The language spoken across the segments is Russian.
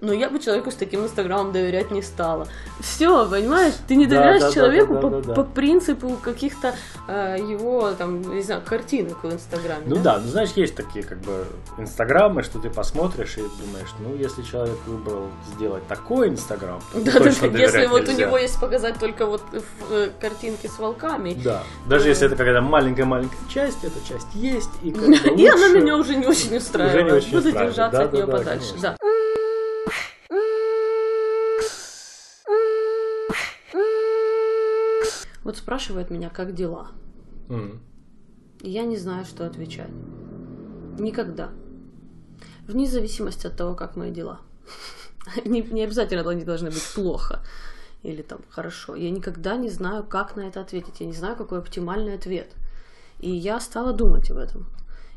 Но я бы человеку с таким инстаграмом доверять не стала. Все, понимаешь? Ты не Да, доверяешь да, да, человеку да, по, да, да. по принципу каких-то э, его, там, не знаю, картинок в инстаграме. Ну да, ну знаешь, есть такие как бы инстаграмы, что ты посмотришь и думаешь, ну если человек выбрал сделать такой инстаграм, то Да, точно только если доверять вот у нельзя. него есть показать только вот э, картинки с волками, Да, даже то- если это какая-то маленькая-маленькая часть, эта часть есть, и как бы и она лучше- меня уже не очень устраивает. не очень Буду устраивает. держаться Да, от да, нее да, подальше. Да. Вот спрашивает меня, как дела. И я не знаю, что отвечать. Никогда. Вне зависимости от того, как мои дела. Не, не обязательно они должны быть плохо или там хорошо. Я никогда не знаю, как на это ответить. Я не знаю, какой оптимальный ответ. И я стала думать об этом.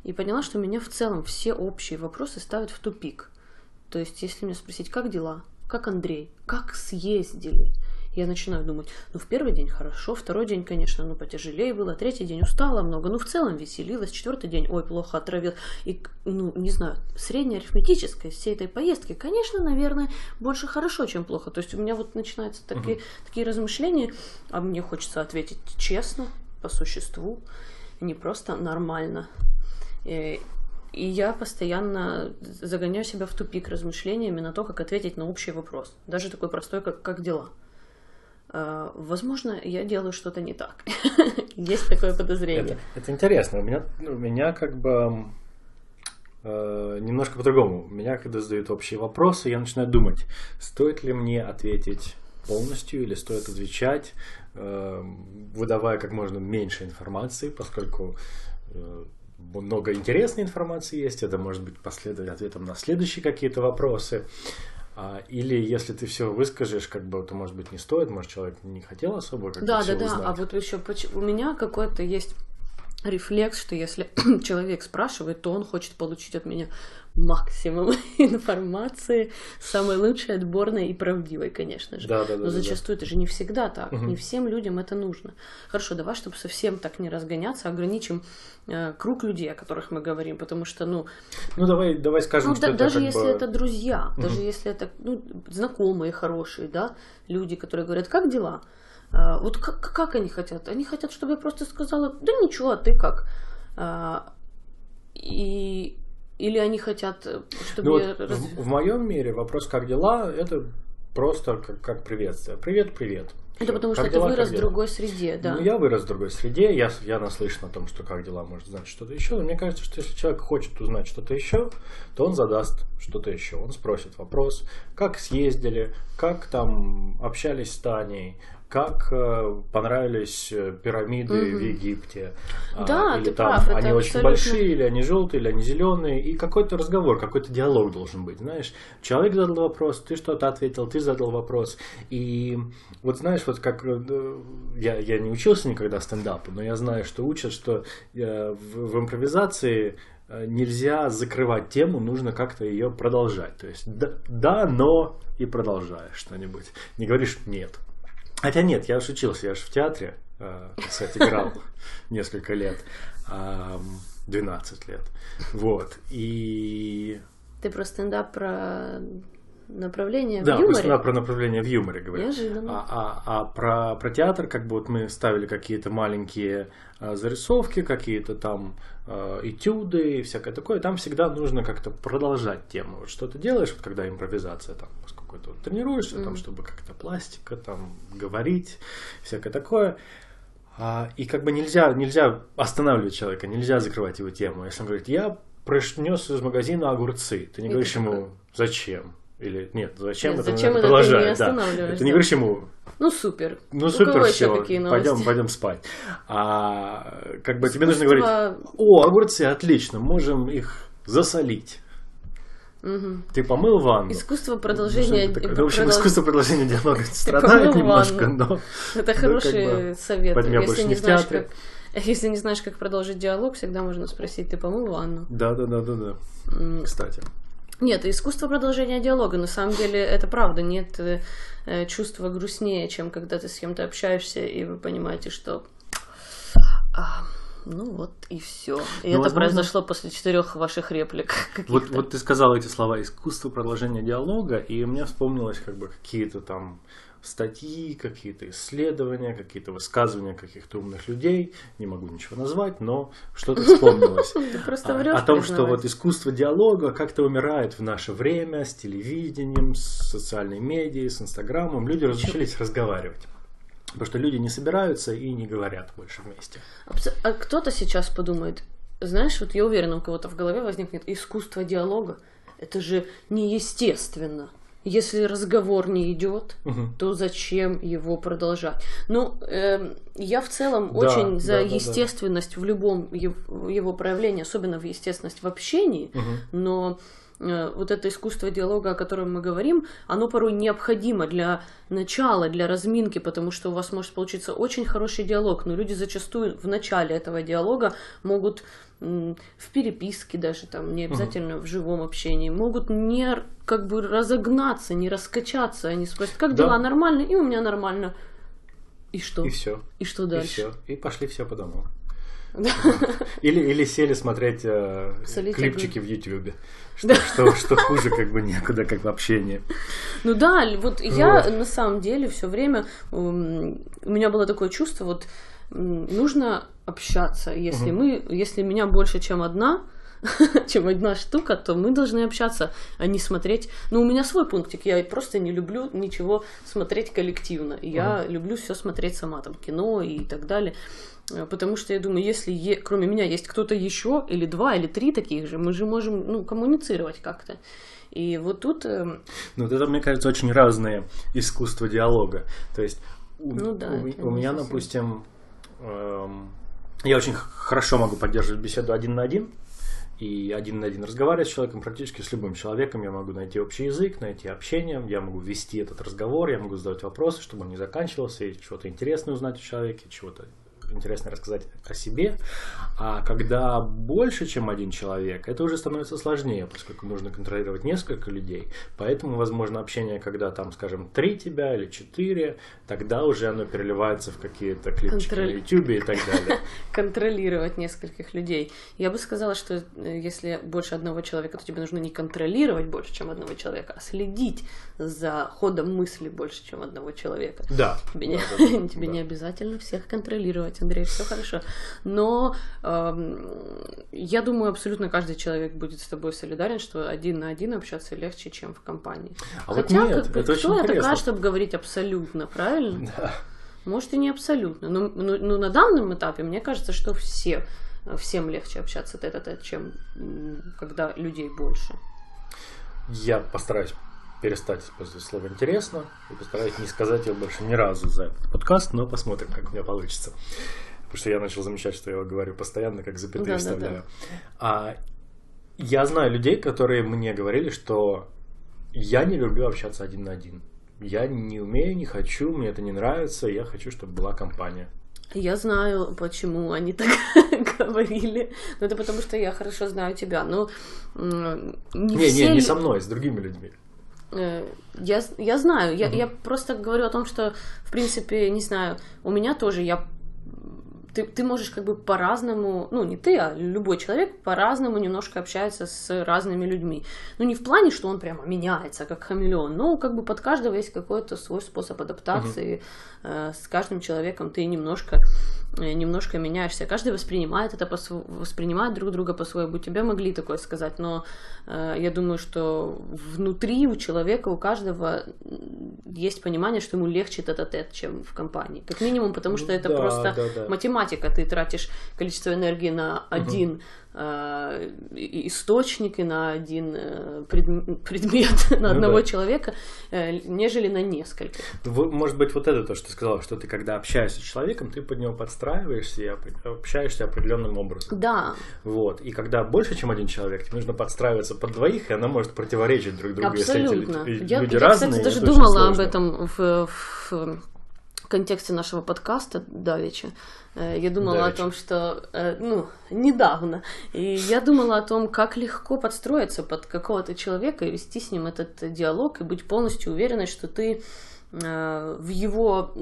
И поняла, что меня в целом все общие вопросы ставят в тупик. То есть, если меня спросить, как дела, как Андрей, как съездили, я начинаю думать, ну, в первый день хорошо, второй день, конечно, ну, потяжелее было, третий день устала много, ну, в целом веселилась, четвертый день, ой, плохо отравил. И, ну, не знаю, среднеарифметическая всей этой поездки, конечно, наверное, больше хорошо, чем плохо. То есть у меня вот начинаются такие, такие размышления, а мне хочется ответить честно, по существу, не просто нормально. Э, И я постоянно загоняю себя в тупик размышлениями на то, как ответить на общий вопрос. Даже такой простой, как «как дела?». А, Возможно, я делаю что-то не так. Есть такое подозрение. Это, это интересно. У меня, у меня как бы э, немножко по-другому. Меня, когда задают общие вопросы, я начинаю думать, стоит ли мне ответить полностью или стоит отвечать, э, выдавая как можно меньше информации, поскольку э, много интересной информации есть, это может быть последовать ответом на следующие какие-то вопросы. А, Или если ты все выскажешь, как бы, то, может быть, не стоит, может, человек не хотел особо как бы Да, да, да. узнать. А вот еще у меня какой-то есть рефлекс, что если человек спрашивает, то он хочет получить от меня максимум информации, самой лучшей, отборной и правдивой, конечно же. Да, да, да, Но да, зачастую это же не всегда так, Мгм. не всем людям это нужно. Хорошо, давай, чтобы совсем так не разгоняться, ограничим э, круг людей, о которых мы говорим, потому что, ну, Ну, давай, давай скажем, ну, что да- это даже если бы... это друзья, Мгм. даже если это ну, знакомые хорошие, да, люди, которые говорят, как дела? А, вот как, как они хотят? Они хотят, чтобы я просто сказала, да ничего, а ты как? А, и или они хотят, э, чтобы Ну, я вот раз- в, в моем мире вопрос «как дела?» это просто как, как приветствие. Привет, привет. Это Всё. потому Как что дела, ты вырос в другой среде, да. Ну, я вырос в другой среде, я, я наслышан о том, что как дела может значить что-то еще. Но мне кажется, что если человек хочет узнать что-то еще, то он задаст что-то еще. Он спросит вопрос, как съездили, как там общались с Таней, как э, понравились э, пирамиды Мгм. в Египте. А, Да, или ты там прав, это они очень абсолютно- большие, или они желтые, или они зеленые. И какой-то разговор, какой-то диалог должен быть. Знаешь, человек задал вопрос, ты что-то ответил, ты задал вопрос. И вот знаешь, вот как э, я, я не учился никогда стендапу, но я знаю, что учат, что в, в импровизации нельзя закрывать тему, нужно как-то ее продолжать. То есть да, да, но и продолжаешь что-нибудь. Не говоришь нет. Хотя нет, я учился, я же в театре, э, кстати, играл несколько лет, ам, 12 лет. Вот. И Ты про стендап, про направление да, в юморе? просто про направление в юморе говорю. Неожиданно. А, а- а про, про театр, как бы вот мы ставили какие-то маленькие а, зарисовки, какие-то там а, этюды и всякое такое, там всегда нужно как-то продолжать тему. Вот что ты делаешь, вот когда импровизация там какой-то вот тренируешься, там, Мгм. чтобы как-то пластика, там, говорить, всякое такое. А, и как бы нельзя, нельзя останавливать человека, нельзя закрывать его тему. Если он говорит, я принес из магазина огурцы, ты не И говоришь ему, зачем? Или нет, зачем Нет, это зачем надо это ты не продолжать, да. останавливаешь, Ты не да. говоришь ему, Ну супер. ну У супер, все, пойдем, пойдем спать. А как бы тебе нужно Искусство- говорить, о, огурцы, отлично, можем их засолить. Мгм. Ты помыл ванну? Искусство Ну, продолжения... это такое? Ну, в общем, искусство продолжения диалога страдает немножко, но... Это Ну, хороший как бы, совет. Если не знаешь, как... Если не знаешь, как продолжить диалог, всегда можно спросить, ты помыл ванну? Да, да, да, да, да. М, Кстати. Нет, искусство продолжения диалога, на самом деле, это правда. Нет э, э, чувства грустнее, чем когда ты с кем-то общаешься, и вы понимаете, что а, Ну вот и все. И Ну, это возможно- произошло после четырех ваших реплик. Вот, вот ты сказал эти слова «искусство продолжения диалога», и мне вспомнилось как бы какие-то там статьи, какие-то исследования, какие-то высказывания каких-то умных людей. Не могу ничего назвать, но что-то вспомнилось. А- О том, что вот искусство диалога как-то умирает в наше время с телевидением, с социальной медией, с Инстаграмом. Люди разучились разговаривать. Потому что люди не собираются и не говорят больше вместе. А кто-то сейчас подумает, знаешь, вот я уверена, у кого-то в голове возникнет искусство диалога. Это же неестественно. Если разговор не идет, Мгм. то зачем его продолжать? Ну, эм, я в целом Да, очень за да, да, да. естественность в любом его проявлении, особенно в естественность в общении, Мгм. но э, вот это искусство диалога, о котором мы говорим, оно порой необходимо для начала, для разминки, потому что у вас может получиться очень хороший диалог, но люди зачастую в начале этого диалога могут в переписке даже, там, не обязательно в живом общении, могут не как бы разогнаться, не раскачаться. Они спросят, как Да. дела, нормально? И у меня нормально. И что? И все. И что И дальше? все. И пошли все по. Да. Или, или сели смотреть э, Солить клипчики в Ютьюбе. Что, что, что хуже, как бы некуда, как в общении. Ну да, вот я на самом деле все время м, у меня было такое чувство, вот нужно общаться. Если мы, если меня больше, чем одна, чем одна штука, то мы должны общаться, а не смотреть. Ну, у меня свой пунктик. Я просто не люблю ничего смотреть коллективно. Я люблю все смотреть сама, там, кино и так далее. Э, Потому что я думаю, если е- кроме меня есть кто-то еще, или два, или три таких же, мы же можем ну, коммуницировать как-то. И вот тут эм, Ну, вот это, мне кажется, очень разные искусства диалога. То есть у, Ну да, у- у меня, допустим, эм, я очень хорошо могу поддерживать беседу один на один. И один на один разговаривать с человеком, практически с любым человеком, я могу найти общий язык, найти общение, я могу вести этот разговор, я могу задавать вопросы, чтобы он не заканчивался, и чего-то интересное узнать о человеке, чего-то интересно рассказать о себе. А когда больше, чем один человек, это уже становится сложнее, поскольку нужно контролировать несколько людей. Поэтому, возможно, общение, когда там, скажем, три тебя или четыре, тогда уже оно переливается в какие-то клипчики Контроль. на YouTube и так далее. контролировать нескольких людей. Я бы сказала, что э, если больше одного человека, то тебе нужно не контролировать больше, чем одного человека, а следить за ходом мысли больше, чем одного человека. Да. Тебе, не, Да, да, да. тебе Да. не обязательно всех контролировать, Андрей, все хорошо. Но эм, я думаю, абсолютно каждый человек будет с тобой солидарен, что один на один общаться легче, чем в компании. А вот Хотя, нет, как бы, это кто я интересно. такая, чтобы говорить абсолютно, правильно? Да. Может и не абсолютно, но, но- но на данном этапе мне кажется, что все, всем легче общаться тет а чем когда людей больше. Я постараюсь перестать использовать слово «интересно» и постараюсь не сказать его больше ни разу за этот подкаст, но посмотрим, как у меня получится. Потому что я начал замечать, что я его говорю постоянно, как запятые Да-да-да. вставляю. А, я знаю людей, которые мне говорили, что я не люблю общаться один на один. Я не умею, не хочу, мне это не нравится, я хочу, чтобы была компания. Я знаю, почему они так говорили. Но это потому, что я хорошо знаю тебя. Но не, Не, все не, со мной, с другими людьми. Э, Я, я знаю, я, я просто говорю о том, что, в принципе, не знаю, у меня тоже я ты, ты можешь как бы по-разному, ну не ты, а любой человек по-разному немножко общается с разными людьми. Ну не в плане, что он прямо меняется, как хамелеон, но как бы под каждого есть какой-то свой способ адаптации. Э, С каждым человеком ты немножко, э, немножко меняешься. Каждый воспринимает это, по воспринимает друг друга по-своему. Тебе могли такое сказать, но э, я думаю, что внутри у человека, у каждого есть понимание, что ему легче тет-а-тет, чем в компании. Как минимум, потому что это Да, просто да, да. математика. Ты тратишь количество энергии на один э, и- источник и на один э, предм- предмет, на Ну одного да. человека, э, нежели на несколько. Может быть, вот это то, что ты сказала, что ты когда общаешься с человеком, ты под него подстраиваешься и общаешься определенным образом. Да, Вот. И когда больше, чем один человек, тебе нужно подстраиваться под двоих, и она может противоречить друг другу. Если эти абсолютно. лю- Я, люди я, разные, кстати, даже думала об этом в, в контексте нашего подкаста Давича. Э, Я думала Давеча. о том, что, э, ну, недавно. И я думала о том, как легко подстроиться под какого-то человека и вести с ним этот диалог и быть полностью уверенной, что ты э, в его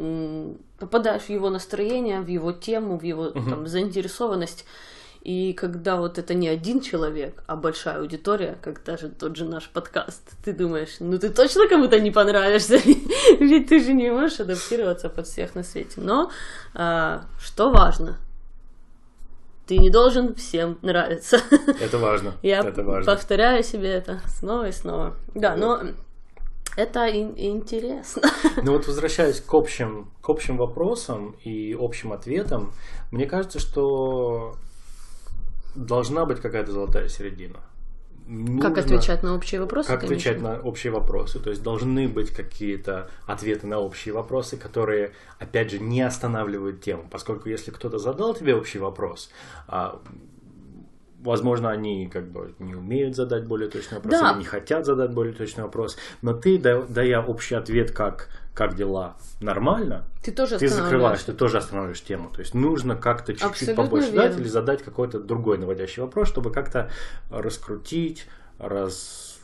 попадаешь в его настроение, в его тему, в его угу. там, заинтересованность. И когда вот это не один человек, а большая аудитория, как даже тот же наш подкаст, ты думаешь, ну ты точно кому-то не понравишься, ведь ты же не можешь адаптироваться под всех на свете. Но а, что важно, ты не должен всем нравиться. Это важно. Я это важно. повторяю себе это снова и снова. Да, но это интересно. Ну вот возвращаясь к общим, к общим вопросам и общим ответам, мне кажется, что должна быть какая-то золотая середина. Нужно, как отвечать на общие вопросы? Как конечно. отвечать на общие вопросы. То есть должны быть какие-то ответы на общие вопросы, которые, опять же, не останавливают тему. Поскольку если кто-то задал тебе общий вопрос, а, возможно, они как бы не умеют задать более точный вопрос, да. или не хотят задать более точный вопрос, но ты, дая общий ответ, как, как дела, нормально, ты, тоже ты закрываешь, ты тоже останавливаешь тему. То есть нужно как-то чуть-чуть побольше верно. дать или задать какой-то другой наводящий вопрос, чтобы как-то раскрутить, раз...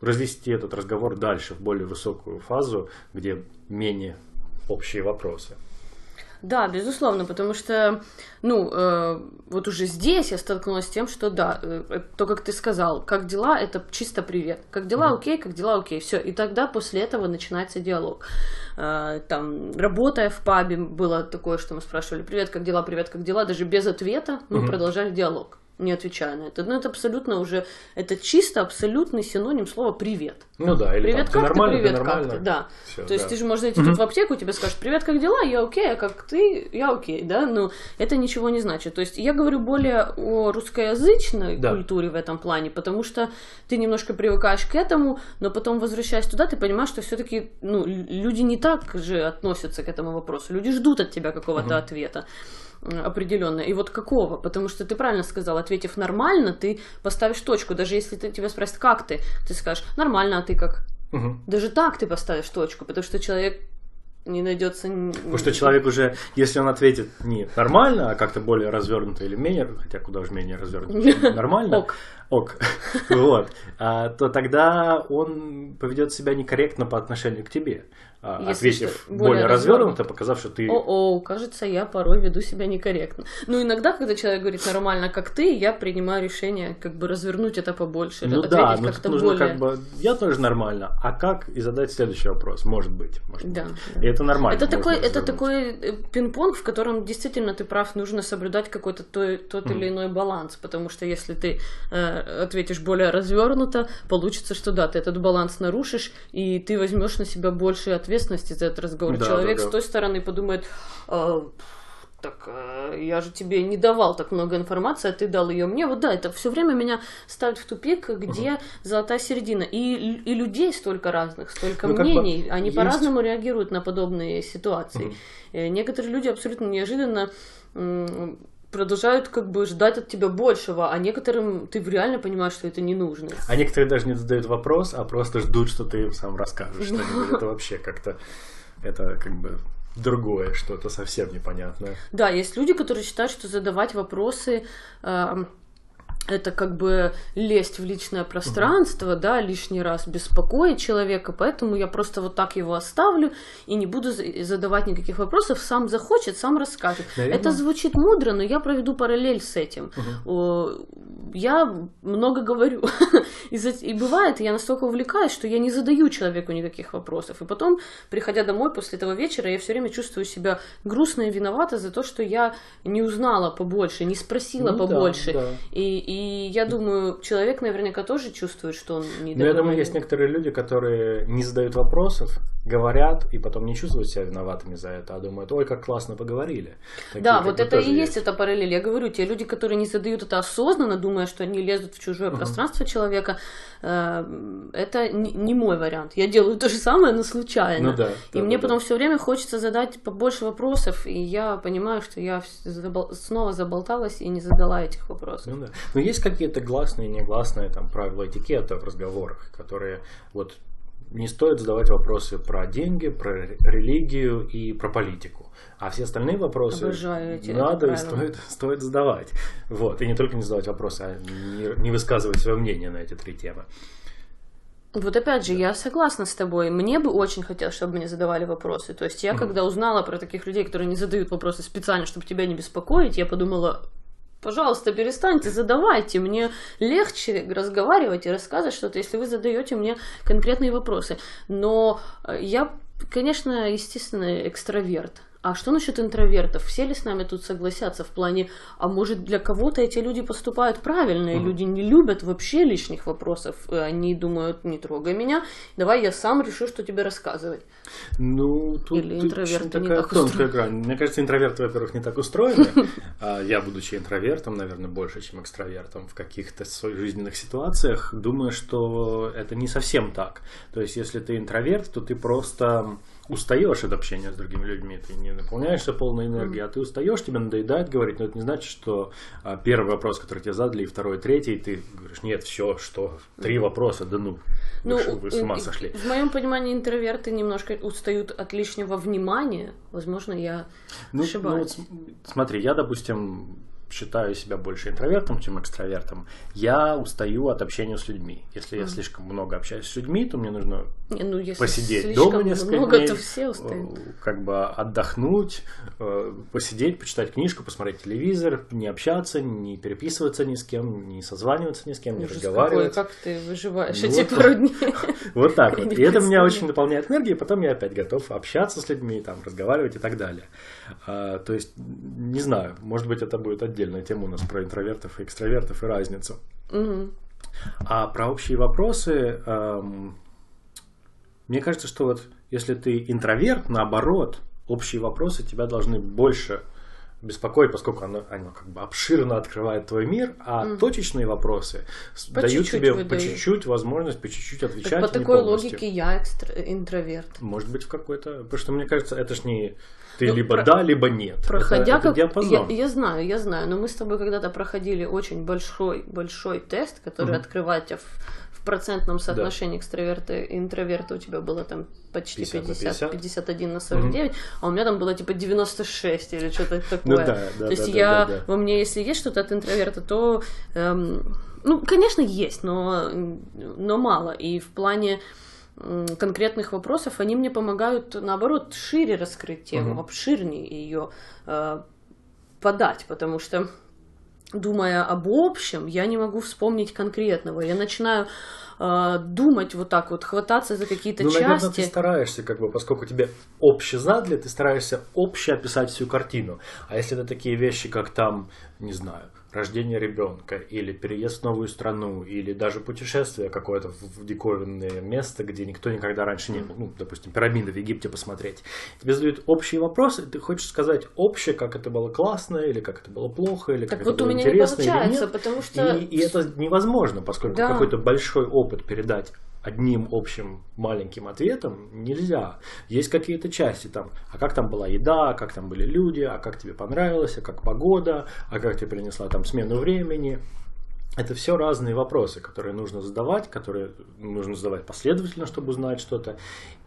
развести этот разговор дальше в более высокую фазу, где менее общие вопросы. Да, безусловно, потому что, ну, э, вот уже здесь я столкнулась с тем, что да, э, то, как ты сказал, как дела, это чисто привет. Как дела, mm-hmm. окей, как дела, окей, все. И тогда после этого начинается диалог. Э, там, работая в пабе, было такое, что мы спрашивали, привет, как дела, привет, как дела, даже без ответа мы mm-hmm. продолжали диалог не отвечая на это. Ну, это абсолютно уже, это чисто абсолютный синоним слова «привет». Ну да, или «Привет, там, как ты, ты привет, как ты?» Да. Все, То да. есть ты же можешь зайти угу. тут в аптеку, тебе скажут «Привет, как дела?» Я окей, а как ты? Я окей, да? Но это ничего не значит. То есть я говорю более о русскоязычной да. культуре в этом плане, потому что ты немножко привыкаешь к этому, но потом, возвращаясь туда, ты понимаешь, что все таки ну, люди не так же относятся к этому вопросу. Люди ждут от тебя какого-то угу. ответа определенно. И вот какого? Потому что ты правильно сказал, ответив нормально, ты поставишь точку. Даже если ты, тебя спросят, как ты, ты скажешь, нормально, а ты как? Угу. Даже так ты поставишь точку, потому что человек не найдется. Потому что человек уже, если он ответит не нормально, а как-то более развернуто или менее, хотя куда уж менее развернуто, нормально, ок, ок, вот, а, то тогда он поведет себя некорректно по отношению к тебе. А, ответив более, более развернуто, показав, что ты... О-о, кажется, я порой веду себя некорректно. Ну, иногда, когда человек говорит нормально, как ты, я принимаю решение как бы развернуть это побольше. Ну да, но тут нужно более... как бы... Я тоже нормально, а как? И задать следующий вопрос, может быть. Может да, быть. Да. И это нормально. Это такой, это такой э, пинг-понг, в котором действительно ты прав, нужно соблюдать какой-то той, тот mm. или иной баланс, потому что если ты э, ответишь более развернуто, получится, что да, ты этот баланс нарушишь, и ты возьмешь на себя больше ответственности ответственности за этот разговор. Да, Человек да, да. с той стороны подумает, э, так э, я же тебе не давал так много информации, а ты дал ее мне. Вот да, это все время меня ставит в тупик, где угу. золотая середина. И, и людей столько разных, столько ну, мнений. Как бы Они есть... по-разному реагируют на подобные ситуации. Угу. Некоторые люди абсолютно неожиданно продолжают как бы ждать от тебя большего, а некоторым ты реально понимаешь, что это не нужно. А некоторые даже не задают вопрос, а просто ждут, что ты им сам расскажешь что-нибудь. Это вообще как-то, это как бы другое, что-то совсем непонятное. Да, есть люди, которые считают, что задавать вопросы это как бы лезть в личное пространство, угу. да, лишний раз беспокоить человека, поэтому я просто вот так его оставлю и не буду задавать никаких вопросов, сам захочет, сам расскажет. Наверное. Это звучит мудро, но я проведу параллель с этим. Угу. Я много говорю, и, бывает, я настолько увлекаюсь, что я не задаю человеку никаких вопросов, и потом, приходя домой после этого вечера, я все время чувствую себя грустно и виновата за то, что я не узнала побольше, не спросила ну, побольше, да, да. и и я думаю, человек наверняка тоже чувствует, что он не Ну, я думаю, есть некоторые люди, которые не задают вопросов, говорят, и потом не чувствуют себя виноватыми за это, а думают, ой, как классно поговорили. Такие, да, вот это и есть, эта параллель. Я говорю, те люди, которые не задают это осознанно, думая, что они лезут в чужое uh-huh. пространство человека, э, это не мой вариант. Я делаю то же самое, но случайно. Ну, да, и да, мне да, потом да. все время хочется задать побольше вопросов, и я понимаю, что я снова заболталась и не задала этих вопросов. Ну, да. Но есть какие-то гласные и негласные там, правила этикета в разговорах, которые вот не стоит задавать вопросы про деньги, про религию и про политику. А все остальные вопросы эти надо и стоит, стоит задавать. Вот. И не только не задавать вопросы, а не, не высказывать свое мнение на эти три темы. Вот опять же, я согласна с тобой. Мне бы очень хотелось, чтобы мне задавали вопросы. То есть я, когда узнала про таких людей, которые не задают вопросы специально, чтобы тебя не беспокоить, я подумала, пожалуйста, перестаньте, задавайте. Мне легче разговаривать и рассказывать что-то, если вы задаете мне конкретные вопросы. Но э, я, конечно, естественно, экстраверт. А что насчет интровертов? Все ли с нами тут согласятся в плане, а может для кого-то эти люди поступают правильно, и mm-hmm. люди не любят вообще лишних вопросов, они думают, не трогай меня, давай я сам решу, что тебе рассказывать. Ну, тут, Или интроверты тут не такая так тонкая грань. Мне кажется, интроверты, во-первых, не так устроены. А Я, будучи интровертом, наверное, больше, чем экстравертом в каких-то своих жизненных ситуациях, думаю, что это не совсем так. То есть, если ты интроверт, то ты просто устаешь от общения с другими людьми, ты не наполняешься полной энергией, а ты устаешь, тебе надоедает говорить, но это не значит, что а, первый вопрос, который тебе задали, и второй, и третий, ты говоришь, нет, все, что, три вопроса, да ну, Ну, вы, вы с ума сошли. В моем понимании интроверты немножко устают от лишнего внимания. Возможно, я Ну, ну, вот ошибаюсь. см- смотри, я, допустим, считаю себя больше интровертом, чем экстравертом. Я устаю от общения с людьми. Если я слишком много общаюсь с людьми, то мне нужно Не, ну, если посидеть дома несколько много, дней, то все устают. э, как бы отдохнуть, э, посидеть, почитать книжку, посмотреть телевизор, не общаться, не переписываться ни с кем, не созваниваться ни с кем, не Ужас какой, разговаривать. как ты выживаешь Ну, эти вот. пару дней? Вот так вот. не И это меня очень наполняет энергией, потом я опять готов общаться с людьми, там, разговаривать и так далее. А, то есть, не знаю, может быть, это будет отдельная тема у нас про интровертов и экстравертов и разницу. А про общие вопросы, эм, мне кажется, что вот если ты интроверт, наоборот, общие вопросы тебя должны больше беспокоить, поскольку оно, оно как бы обширно открывает твой мир, а точечные вопросы По дают чуть-чуть тебе по выдают. чуть-чуть возможность по чуть-чуть Так отвечать. по не такой полностью. логике я экстра- интроверт. Может быть, в какой-то... Потому что, мне кажется, это ж не ты Ну, либо про- да, либо нет. Проходя это, это как... Я, я знаю, я знаю, но мы с тобой когда-то проходили очень большой, большой тест, который Мгм. открывает тебя в процентном соотношении экстраверта и интроверта. У тебя было там почти 50 на 50, 50. 51 на 49, а у меня там было типа 96 или что-то такое. Ну да, да, То есть да, да, я, да, да. во мне, если есть что-то от интроверта, то, эм, ну, конечно, есть, но, но мало. И в плане конкретных вопросов они мне помогают, наоборот, шире раскрыть тему, Мгм. обширнее ее э, подать, потому что думая об общем, я не могу вспомнить конкретного. Я начинаю э, думать вот так вот, хвататься за какие-то Ну, наверное, части. ты стараешься, как бы, поскольку тебе обще задали, ты стараешься обще описать всю картину. А если это такие вещи, как там, не знаю, рождение ребенка, или переезд в новую страну, или даже путешествие какое-то в диковинное место, где никто никогда раньше не был, ну, допустим, пирамиды в Египте посмотреть, тебе задают общие вопросы, ты хочешь сказать общее, как это было классно, или как это было плохо, или Так как вот это было интересно, или нет. потому что... И, и это невозможно, поскольку Да. какой-то большой опыт передать одним общим маленьким ответом нельзя. Есть какие-то части там, а как там была еда, а как там были люди, а как тебе понравилось, а как погода, а как тебе принесла там смену времени. Это все разные вопросы, которые нужно задавать, которые нужно задавать последовательно, чтобы узнать что-то.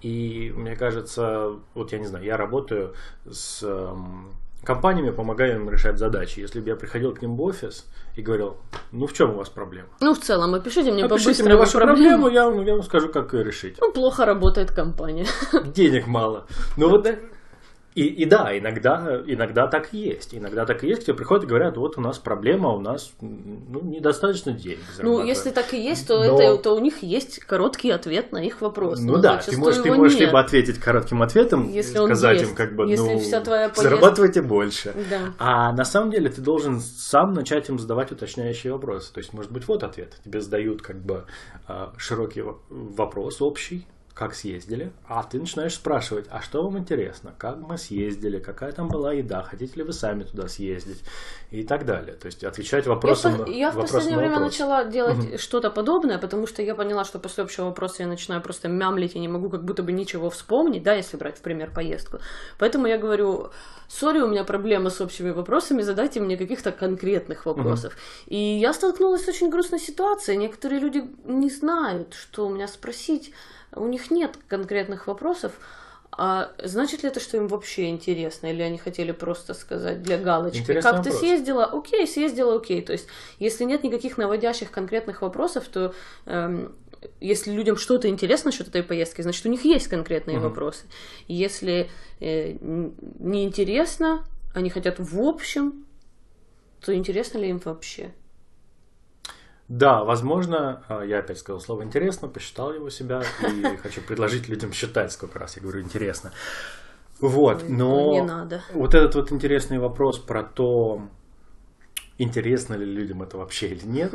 И мне кажется, вот я не знаю, я работаю с эм, компаниями, помогаю им решать задачи. Если бы я приходил к ним в офис и говорил, ну в чем у вас проблема? Ну, в целом, опишите мне Опишите мне вашу проблему. проблему, я, вам- я вам скажу, как ее решить. Ну, плохо работает компания. Денег мало. Ну вот и, и да, иногда, иногда так и есть. Иногда так и есть, тебе приходят и говорят, вот у нас проблема, у нас ну, недостаточно денег. Ну, зарабатываем». если так и есть, то, Но- это, то у них есть короткий ответ на их вопрос. Ну но да, ты можешь, ты можешь нет. либо ответить коротким ответом, Если он сказать им как бы, Если ну, вся твоя поездка- зарабатывайте больше. Да. А на самом деле ты должен сам начать им задавать уточняющие вопросы. То есть, может быть, вот ответ. Тебе задают как бы а, широкий во- вопрос общий, как съездили, а ты начинаешь спрашивать, а что вам интересно, как мы съездили, какая там была еда, хотите ли вы сами туда съездить и так далее. То есть отвечать Я, вопросом на я в последнее время вопрос. начала делать что-то подобное, потому что я поняла, что после общего вопроса я начинаю просто мямлить и не могу как будто бы ничего вспомнить, да, если брать в пример поездку. Поэтому я говорю, сори, у меня проблема с общими вопросами, задайте мне каких-то конкретных вопросов. И я столкнулась с очень грустной ситуацией. Некоторые люди не знают, что у меня спросить. У них нет конкретных вопросов. А значит ли это, что им вообще интересно? Или они хотели просто сказать для галочки? Интересный как ты вопрос. съездила? Окей, съездила, окей. То есть, если нет никаких наводящих конкретных вопросов, то эм, если людям что-то интересно насчет этой поездки, значит, у них есть конкретные Мгм. вопросы. Если э, неинтересно, они хотят в общем, то интересно ли им вообще? Да, возможно, а, я опять сказал слово интересно, посчитал его себя и хочу предложить людям считать, сколько раз я говорю интересно. Вот, Ой, но Не надо. вот этот вот интересный вопрос про то, интересно ли людям это вообще или нет,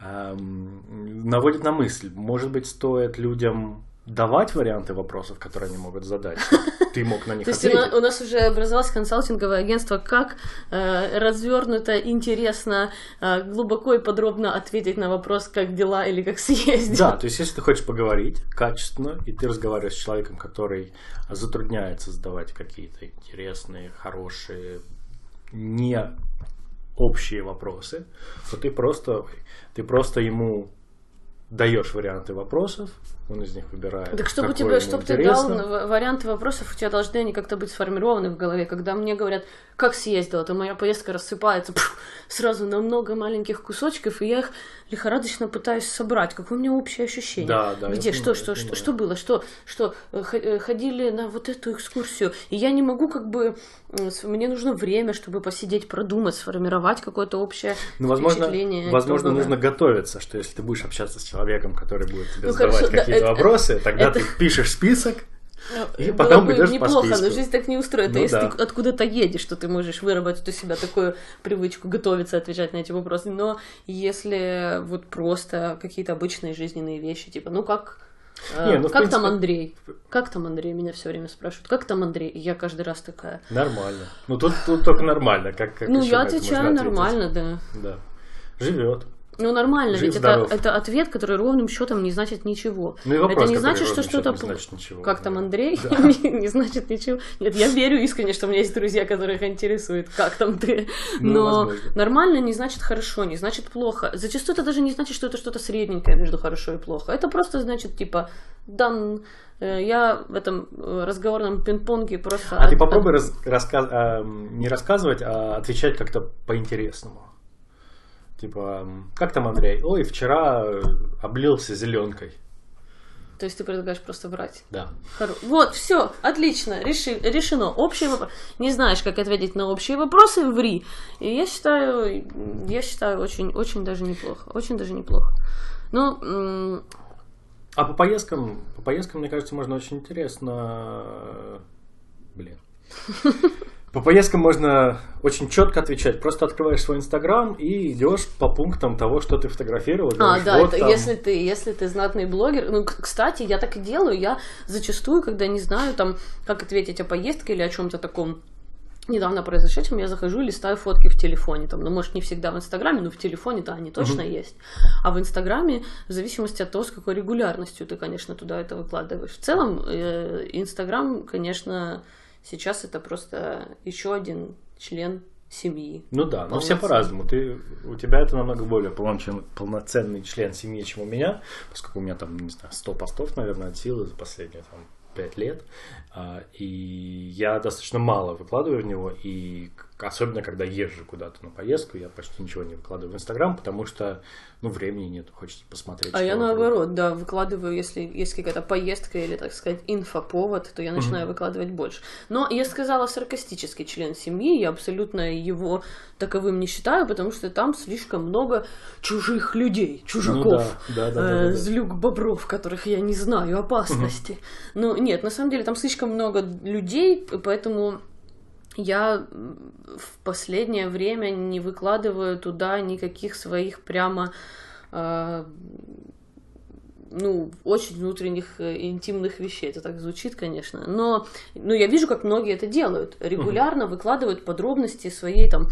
наводит на мысль. Может быть, стоит людям давать варианты вопросов, которые они могут задать, ты мог на них То есть у на- ответить. у нас уже образовалось консалтинговое агентство, как э, развернуто, интересно, э, глубоко и подробно ответить на вопрос, как дела или как съездил. Да, то есть если ты хочешь поговорить качественно, и ты разговариваешь с человеком, который затрудняется задавать какие-то интересные, хорошие, не общие вопросы, то ты просто, ты просто ему даешь варианты вопросов, он из них выбирает. Так чтобы тебе, чтобы ты дал варианты вопросов, у тебя должны они как-то быть сформированы в голове. Когда мне говорят, как съездила, то моя поездка рассыпается пф, сразу на много маленьких кусочков, и я их лихорадочно пытаюсь собрать. Какое у меня общее ощущение? Да, да, Где, что, понимаю, что, что, что было, что, что э, э, ходили на вот эту экскурсию, и я не могу как бы, мне нужно время, чтобы посидеть, продумать, сформировать какое-то общее Ну, возможно, впечатление. возможно, нужно готовиться, что если ты будешь общаться с человеком, который будет тебе Ну, задавать какие-то это- вопросы, тогда ты пишешь список, И Было потом бы идешь по неплохо, но списку. жизнь так не устроит. Ну а если да. ты откуда-то едешь, что ты можешь выработать у себя такую привычку готовиться, отвечать на эти вопросы. Но если вот просто какие-то обычные жизненные вещи, типа, ну как... э, Не, ну, как там принципе- Андрей? Как там Андрей? Меня все время спрашивают. Как там Андрей? И я каждый раз такая. Нормально. Ну тут, тут только нормально. Как, как ну, я отвечаю нормально, да. Да. Живет. Ну, нормально, Жив, ведь это, здоров. это ответ, который ровным счетом не значит ничего. Ну и вопрос, это не значит, что что-то... значит ничего. Как там Да. Андрей? Да. не, не значит ничего. Нет, я верю искренне, что у меня есть друзья, которых интересует, как там ты. Ну, Но возможно. нормально не значит хорошо, не значит плохо. Зачастую это даже не значит, что это что-то средненькое между хорошо и плохо. Это просто значит, типа, дан... э, Я в этом э, разговорном пинг-понге просто... А ты от- попробуй раз- раска- а, не рассказывать, а отвечать как-то по-интересному. Типа, как там Андрей? Ой, вчера э, облился зеленкой. То есть ты предлагаешь просто врать. Да. Хоро- Вот, все, отлично, реши- решено. Общие вопросы. Не знаешь, как ответить на общие вопросы, ври. И я считаю, я считаю очень, очень даже неплохо. Очень даже неплохо. Ну, А по поездкам, по поездкам, мне кажется, можно очень интересно... э, Блин. По поездкам можно очень четко отвечать. Просто открываешь свой инстаграм и идешь по пунктам того, что ты фотографировал. а, говоришь, да, вот это там. если ты, если ты знатный блогер. Ну, кстати, я так и делаю. Я зачастую, когда не знаю, там, как ответить о поездке или о чем-то таком недавно произошедшем, я захожу и листаю фотки в телефоне. Там, ну, может, не всегда в Инстаграме, но в телефоне-то они точно есть. А в Инстаграме, в зависимости от того, с какой регулярностью ты, конечно, туда это выкладываешь. В целом, э, Инстаграм, конечно, сейчас это просто еще один член семьи. Ну да, но все полноценный. по-разному. Ты, у тебя это намного более полноцен- полноценный член семьи, чем у меня, поскольку у меня там, не знаю, 100 постов, наверное, от силы за последние там, 5 лет. А, И я достаточно мало выкладываю в него, и особенно когда езжу куда-то на поездку, я почти ничего не выкладываю в Инстаграм, потому что, ну, времени нет, хочется посмотреть. А я вокруг. наоборот, да, выкладываю, если есть какая-то поездка или, так сказать, инфоповод, то я начинаю выкладывать больше. Но я сказала саркастический член семьи, я абсолютно его таковым не считаю, потому что там слишком много чужих людей, чужаков. Ну да, да, да, да, да, э, да. злюк бобров, которых я не знаю, опасности. Ну, нет, на самом деле там слишком много людей, поэтому я в последнее время не выкладываю туда никаких своих прямо э, ну, очень внутренних э, интимных вещей. Это так звучит, конечно. Но, но я вижу, как многие это делают. Регулярно выкладывают подробности своей там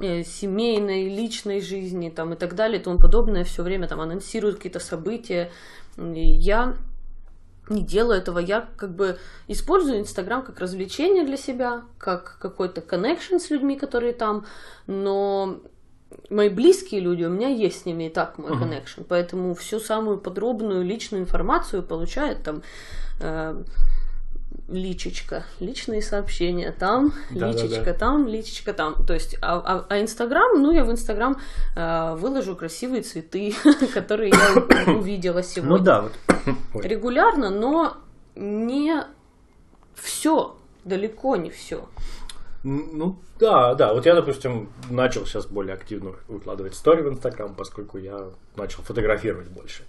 э, семейной, личной жизни там, и так далее и тому подобное. Все время там анонсируют какие-то события. И я не делаю этого. Я как бы использую Инстаграм как развлечение для себя, как какой-то коннекшн с людьми, которые там, но мои близкие люди, у меня есть с ними и так мой коннекшн, поэтому всю самую подробную личную информацию получают там э, личечка, личные сообщения там, Да-да-да. личечка там, личечка там. То есть, а, а- а Инстаграм, ну, я в Инстаграм э, выложу красивые цветы, которые я увидела сегодня. Ну да, вот. Регулярно, но не все, далеко не все. Ну да, да. Вот я, допустим, начал сейчас более активно выкладывать стори в Инстаграм, поскольку я начал фотографировать больше.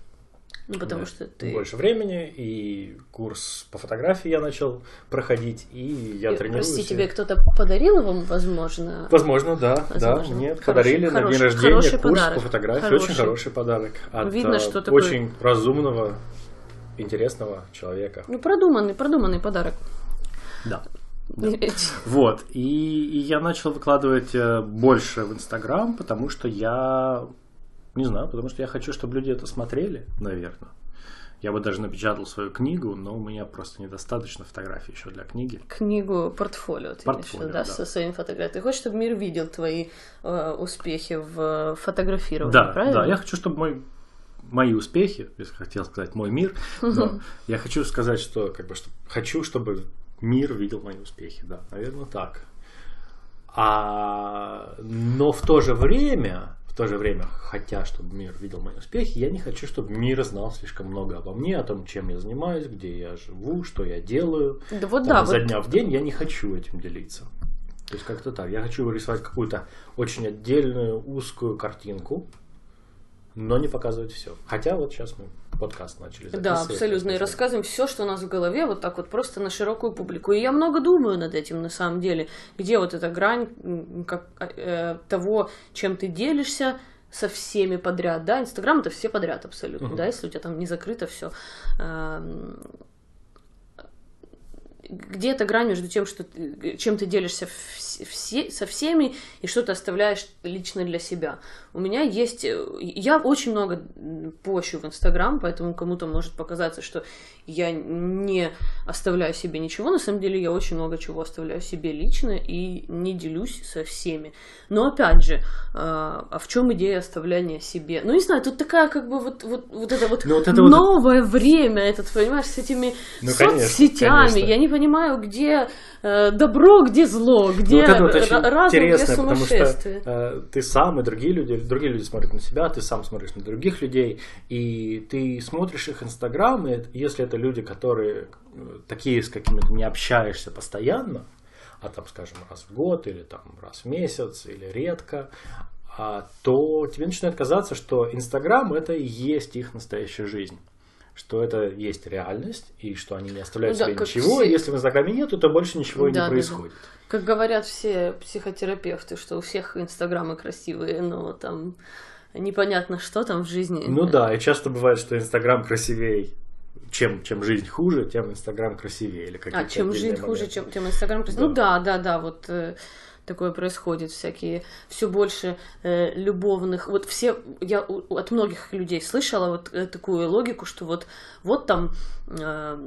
Ну, потому Да, что ты... Больше времени, и курс по фотографии я начал проходить, и я Э, тренируюсь. Прости, и- тебе кто-то подарил его, возможно? Возможно, да, Возможно. да. Мне Хороший- подарили на хороший- день рождения хороший курс подарок. по фотографии. Хороший. Очень хороший подарок. От Видно, э, что такое- очень разумного, интересного человека. Ну, продуманный, продуманный подарок. Да. Вот, и, и я начал выкладывать э, больше в Инстаграм, потому что я, не знаю, потому что я хочу, чтобы люди это смотрели, наверное. Я бы даже напечатал свою книгу, но у меня просто недостаточно фотографий еще для книги. Книгу портфолио, ты Портфолио, да, да. со своими фотографиями. Ты хочешь, чтобы мир видел твои э, успехи в фотографировании, Да, правильно? да, я хочу, чтобы мой мои успехи, если хотел сказать мой мир, но я хочу сказать, что как бы что хочу, чтобы мир видел мои успехи, да, наверное, так. А, но в то же время, в то же время, хотя, чтобы мир видел мои успехи, я не хочу, чтобы мир знал слишком много обо мне, о том, чем я занимаюсь, где я живу, что я делаю. Да вот Там, да, изо вот дня в день я не хочу этим делиться. То есть как-то так. Я хочу вырисовать какую-то очень отдельную узкую картинку, но не показывать все. Хотя вот сейчас мы подкаст начали записывать. Да, абсолютно. И рассказываем все, что у нас в голове, вот так вот просто на широкую публику. И я много думаю над этим на самом деле. Где вот эта грань как, э, того, чем ты делишься со всеми подряд, да, Инстаграм это все подряд абсолютно, Мгм. да, если у тебя там не закрыто все. Где эта грань между тем, что ты- чем ты делишься вс- все, со всеми и что ты оставляешь лично для себя? У меня есть... э, Я очень много пощу в Инстаграм, поэтому кому-то может показаться, что я не оставляю себе ничего. На самом деле я очень много чего оставляю себе лично и не делюсь со всеми. Но опять же, а а в чем идея оставляния себе? Ну, не знаю, тут такая как бы вот, вот, вот это вот Ну, вот это вот- новое время, этот, понимаешь, с этими Ну, соцсетями. конечно. Я не понимаю, где э, добро, где зло, где Ну, вот это вот очень разум, где интересно, потому что сумасшествие. э, ты сам и другие люди, другие люди смотрят на себя, ты сам смотришь на других людей, и ты смотришь их инстаграм, и если это люди, которые э, такие, с какими ты не общаешься постоянно, а там, скажем, раз в год или там раз в месяц или редко, а, то тебе начинает казаться, что Инстаграм это и есть их настоящая жизнь. Что это есть реальность, и что они не оставляют Ну да, себе ничего, все- и если в Инстаграме нету, то больше ничего и Да, да, не да. происходит. Как говорят все психотерапевты, что у всех инстаграмы красивые, но там непонятно, что там в жизни. Ну да, и часто бывает, что Инстаграм красивее, чем, чем жизнь хуже, тем Инстаграм красивее. Или А чем жизнь хуже, моменты. чем, тем Инстаграм красивее. Ну Да. да, да, да, вот э, такое происходит, всякие все больше э, любовных. Вот все, я у- от многих людей слышала вот э, такую логику, что вот, вот там э,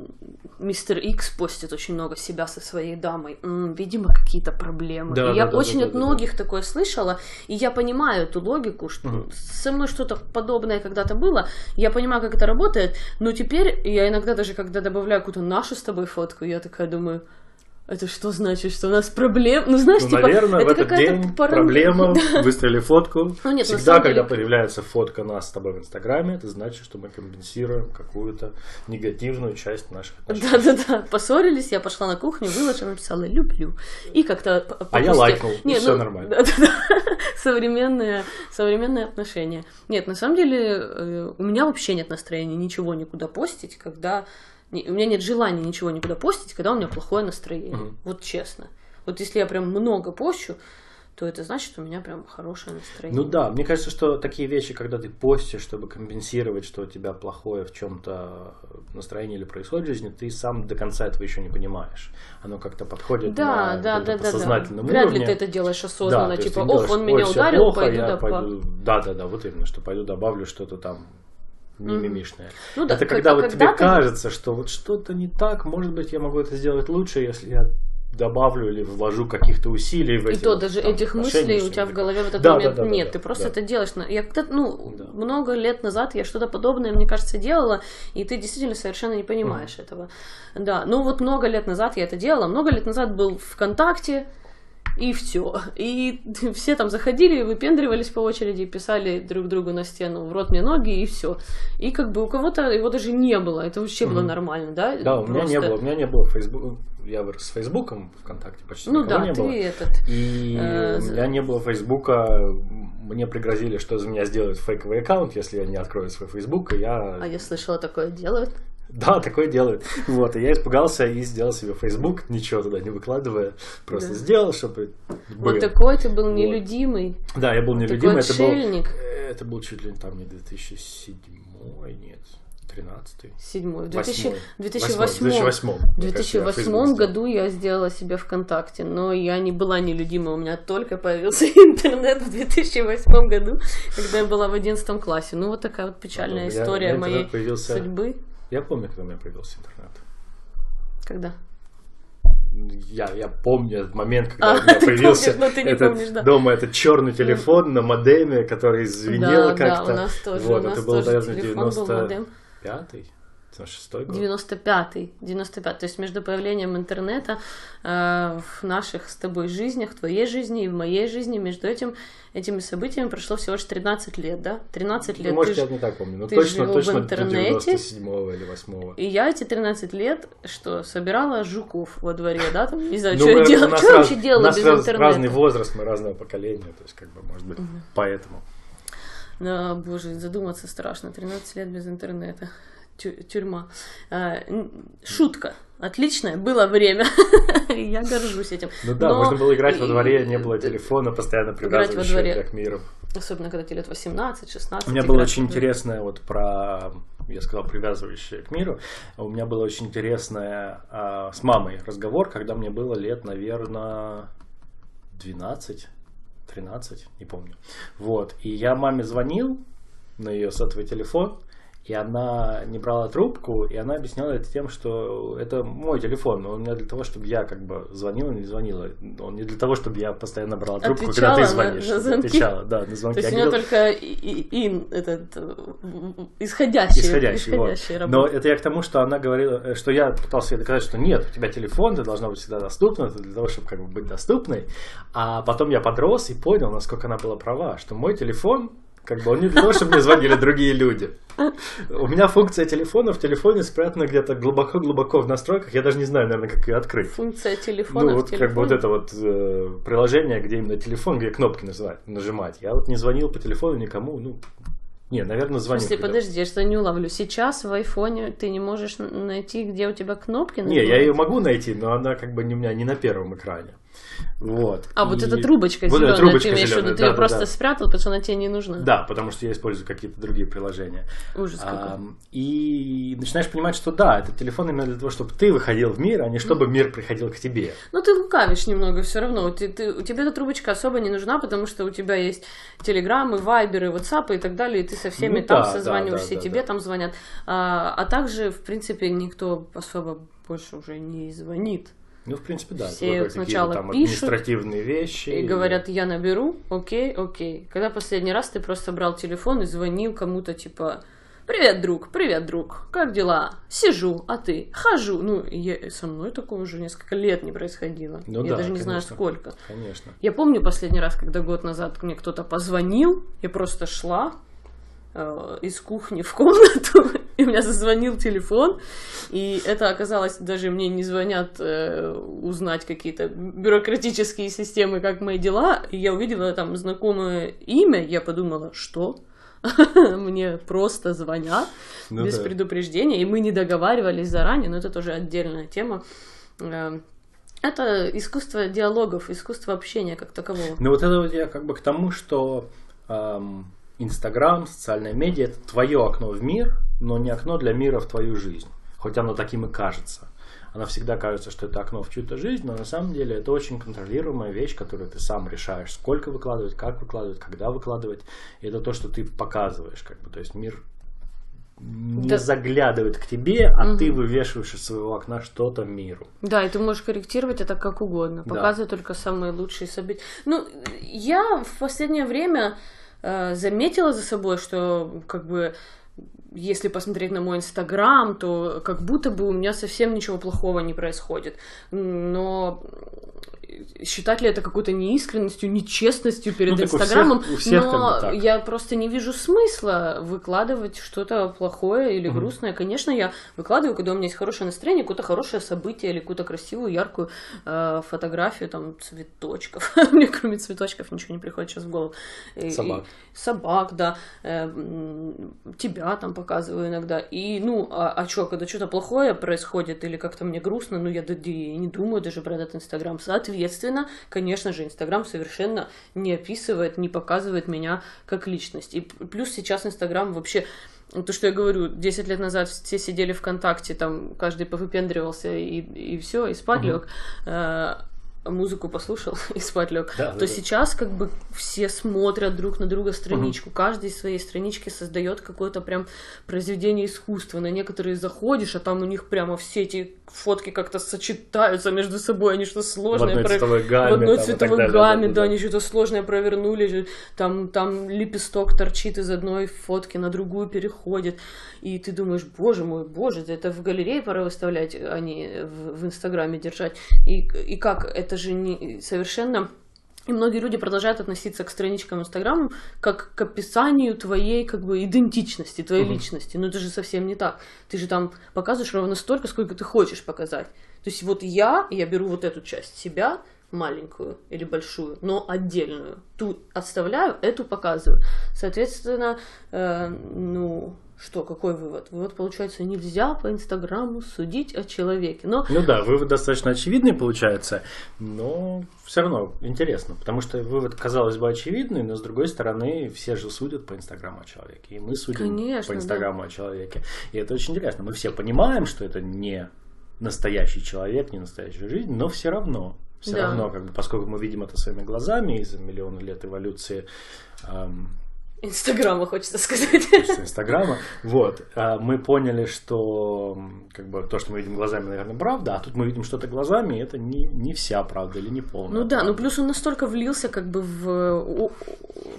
мистер Икс постит очень много себя со своей дамой. М, видимо, какие-то проблемы. Да, и я да, да, очень да, от да, да. многих такое слышала, и я понимаю эту логику, что Мгм. со мной что-то подобное когда-то было, я понимаю, как это работает, но теперь я иногда даже, когда добавляю какую-то нашу с тобой фотку, я такая думаю, это что значит, что у нас проблем? Ну, знаешь, Ну, типа, наверное, в это этот какая-то день паран- проблема, Да. выставили фотку. Ну, нет, Всегда, когда деле- появляется фотка нас с тобой в Инстаграме, это значит, что мы компенсируем какую-то негативную часть наших отношений. Да-да-да, поссорились, я пошла на кухню, выложила, написала «люблю». И как-то... А я лайкнул, и Не, всё ну, нормально. да-да-да. Современные, современные отношения. Нет, на самом деле э, у меня вообще нет настроения ничего никуда постить, когда... не- У меня нет желания ничего никуда постить, когда у меня плохое настроение. Мгм. Вот честно. Вот если я прям много пощу, то это значит, у меня прям хорошее настроение. Ну да, мне кажется, что такие вещи, когда ты постишь, чтобы компенсировать, что у тебя плохое в чем-то настроение или происходит в жизни, ты сам до конца этого еще не понимаешь. Оно как-то подходит Да, на да, да, да, да. подсознательном Вряд уровне. ли ты это делаешь Да, осознанно, есть типа, ох, он «Ой, меня ударил, плохо, пойду да, пойду... Да, да, да, вот именно, что пойду добавлю что-то там мимимишное. Ну да, это как- когда вот тебе когда-то- кажется, что вот что-то не так, может быть, я могу это сделать лучше, если я добавлю или вложу каких-то усилий в И эти то вот, даже там, этих мыслей у тебя в голове в этот Да, момент да, да, нет. да, ты просто да. это делаешь. Я когда ну, Да. много лет назад я что-то подобное, мне кажется, делала, и ты действительно совершенно не понимаешь этого. Да, ну вот много лет назад я это делала. Много лет назад был ВКонтакте, и все. И все там заходили, выпендривались по очереди, писали друг другу на стену в рот мне ноги, и все. И как бы у кого-то его даже не было. Это вообще было Мгм. нормально, да? Да, у меня не было, у меня не было Facebook, я вырос с Фейсбуком ВКонтакте почти Ну да, не ты было. этот. И Э, у меня не было Фейсбука, мне пригрозили, что за меня сделают фейковый аккаунт, если я не открою свой Фейсбук, и я... А я слышала, такое делают. Да, такое делают. Вот, и я испугался и сделал себе Фейсбук, ничего туда не выкладывая, просто Да. сделал, чтобы был. Вот такой ты был Вот. нелюдимый. Да, я был Такой нелюдимый, это был... отшельник. Это был чуть ли там не 2007, нет, 13 Седьмой. В 2000 Восьмой. 2008, 2008. в мне кажется, я 2008 Facebook сделал. году я сделала себе ВКонтакте, но я не была нелюдима, у меня только появился интернет в 2008 году, когда я была в 11 классе. Ну, вот такая вот печальная история моей появился- судьбы. Я помню, когда у меня появился интернет. Когда? Я, я помню этот момент, когда А, у меня появился помнишь, этот помнишь, да. дома этот черный телефон на модеме, который звенел да, как-то. да, у нас тоже, Вот, у нас это был, наверное, телефон был 95-й, модем. 96 год. 95-й, 95 То есть между появлением интернета э, в наших с тобой жизнях, в твоей жизни и в моей жизни, между этим, этими событиями прошло всего лишь 13 лет, да? 13 Ну, лет. может, ты я ж- не так помню, но ты точно, жил в точно до интернете. 97-го или 8 И я эти 13 лет, что, собирала жуков во дворе, да, там, не знаю, Ну, что я мы- у делала, что я раз- вообще делала без раз- интернета? разный возраст, мы разного поколения, то есть, как бы, может быть, поэтому. А, боже, задуматься страшно. 13 лет без интернета. Тю- тюрьма. Н- шутка. Отличное было время. Я горжусь этим. Ну да, Но можно было играть во дворе, не было телефона, постоянно тебя к миру. Особенно, когда тебе лет 18-16. У меня было очень интересное вот про, я сказал, привязывающее к миру. У меня было очень интересное а, с мамой разговор, когда мне было лет, наверное, 12, 13, не помню. Вот, и я маме звонил на ее сотовый телефон, и она не брала трубку, и она объясняла это тем, что это мой телефон, но он не для того, чтобы я как бы звонила или не звонила. Он не для того, чтобы я постоянно брала трубку, когда Отвечала ты на- звонишь. на звонки? Отвечала, да, на То звонки. есть у меня говорил, только и- и- ин, этот, э, исходящий. исходящий, вот. исходящий Но это я к тому, что она говорила, э, что я пытался ей доказать, что нет, у тебя телефон, ты должна быть всегда доступна, это для того, чтобы как бы быть доступной. А потом я подрос и понял, насколько она была права, что мой телефон, как бы он не для того, чтобы мне звонили другие люди. У меня функция телефона в телефоне спрятана где-то глубоко-глубоко в настройках, я даже не знаю, наверное, как ее открыть. Функция телефона Ну, вот как бы вот это вот э, приложение, где именно телефон, где кнопки называть, нажимать. Я вот не звонил по телефону никому, ну, не, наверное, звонил. когда- подожди, я что не уловлю. Сейчас в айфоне ты не можешь найти, где у тебя кнопки? Не, я нажимать? ее могу найти, но она как бы не у меня не на первом экране. Вот. А вот И- эта трубочка Вот зеленая, трубочка ты имеешь в виду, ты ее да, просто да. спрятал, потому что она тебе не нужна. Да, потому что я использую какие-то другие приложения. Ужас какой. Ам, и начинаешь понимать, что да, этот телефон именно для того, чтобы ты выходил в мир, а не чтобы мир приходил к тебе. Ну, ты лукавишь немного все равно. Ты, ты- у тебя эта трубочка особо не нужна, потому что у тебя есть телеграммы, вайберы, ватсапы и так далее, и ты со всеми Ну там да, созваниваешься, да, да, и тебе да. там звонят. А, а также, в принципе, никто особо больше уже не звонит. Ну, в принципе, да. Все сначала там пишут административные вещи. И говорят, я наберу, окей, окей. Когда последний раз ты просто брал телефон и звонил кому-то, типа, привет, друг, привет, друг, как дела? Сижу, а ты? Хожу. Ну, я- со мной такое уже несколько лет не происходило. Ну я да, даже не знаю, конечно. сколько. Конечно. Я помню последний раз, когда год назад мне кто-то позвонил, я просто шла э, из кухни в комнату, и у меня зазвонил телефон, и это оказалось, даже мне не звонят э, узнать какие-то бюрократические системы, как мои дела, и я увидела там знакомое имя, я подумала, что? Мне просто звонят Ну без да. предупреждения, и мы не договаривались заранее, но это тоже отдельная тема. Э, Это искусство диалогов, искусство общения как такового. Ну вот это вот я как бы к тому, что ам, Инстаграм, социальная медиа это твое окно в мир, но не окно для мира в твою жизнь. Хоть оно таким и кажется. Оно всегда кажется, что это окно в чью-то жизнь, но на самом деле это очень контролируемая вещь, которую ты сам решаешь, сколько выкладывать, как выкладывать, когда выкладывать. И это то, что ты показываешь, как бы. То есть мир не Да. заглядывает к тебе, а Мгм. ты вывешиваешь из своего окна что-то миру. Да, и ты можешь корректировать это как угодно, Да. показывать только самые лучшие события. Ну, я в последнее время э, заметила за собой, что как бы если посмотреть на мой инстаграм, то как будто бы у меня совсем ничего плохого не происходит. Но считать ли это какой-то неискренностью, нечестностью перед Ну, так у всех- инстаграмом, у всех как бы но я просто не вижу смысла выкладывать что-то плохое или Мгм. грустное. Конечно, я выкладываю, когда у меня есть хорошее настроение, какое-то хорошее событие или какую-то красивую, яркую э, фотографию, там, цветочков. Мне кроме цветочков ничего не приходит сейчас в голову. И- Собак. и- собак, да. Э, тебя там показываю иногда. И, ну, а, а что, когда что-то плохое происходит или как-то мне грустно, ну, я, я не думаю даже про этот Инстаграм. Соответственно, конечно же, Инстаграм совершенно не описывает, не показывает меня как личность. И плюс сейчас Инстаграм вообще то, что я говорю, 10 лет назад все сидели ВКонтакте, там каждый повыпендривался и, и все, и спать лег. Э, музыку послушал и спать лег. Да, да, то да. сейчас как бы все смотрят друг на друга страничку. Каждый из своей странички создает какое-то прям произведение искусства. На некоторые заходишь, а там у них прямо все эти фотки как-то сочетаются между собой, они что-то В сложное одной про- цветовой гамме. в одной там, цветовой далее, гамме, да, да-да-да. они что-то сложное провернули, там, там лепесток торчит из одной фотки на другую переходит, и ты думаешь, боже мой, боже, это в галерее пора выставлять, а не в, в Инстаграме держать. И, и как, это же не совершенно... И многие люди продолжают относиться к страничкам Инстаграма как к описанию твоей как бы идентичности, твоей Мгм. личности. Но это же совсем не так. Ты же там показываешь ровно столько, сколько ты хочешь показать. То есть вот я, я беру вот эту часть себя, маленькую или большую, но отдельную. Ту отставляю, эту показываю. Соответственно, э, ну, что, какой вывод? Вывод получается, нельзя по Инстаграму судить о человеке. Но Ну да, вывод достаточно очевидный получается, но все равно интересно, потому что вывод, казалось бы, очевидный, но с другой стороны, все же судят по Инстаграму о человеке, и мы судим Конечно, по да. Инстаграму о человеке. И это очень интересно. Мы все понимаем, что это не настоящий человек, не настоящая жизнь, но все равно, все Да. равно, как бы, поскольку мы видим это своими глазами из-за миллиона лет эволюции эм, Инстаграма хочется сказать. Инстаграма. Вот. А Мы поняли, что как бы то, что мы видим глазами, наверное, правда, а тут мы видим что-то глазами, и это не, не вся правда или не полная. Ну да, ну плюс он настолько влился как бы в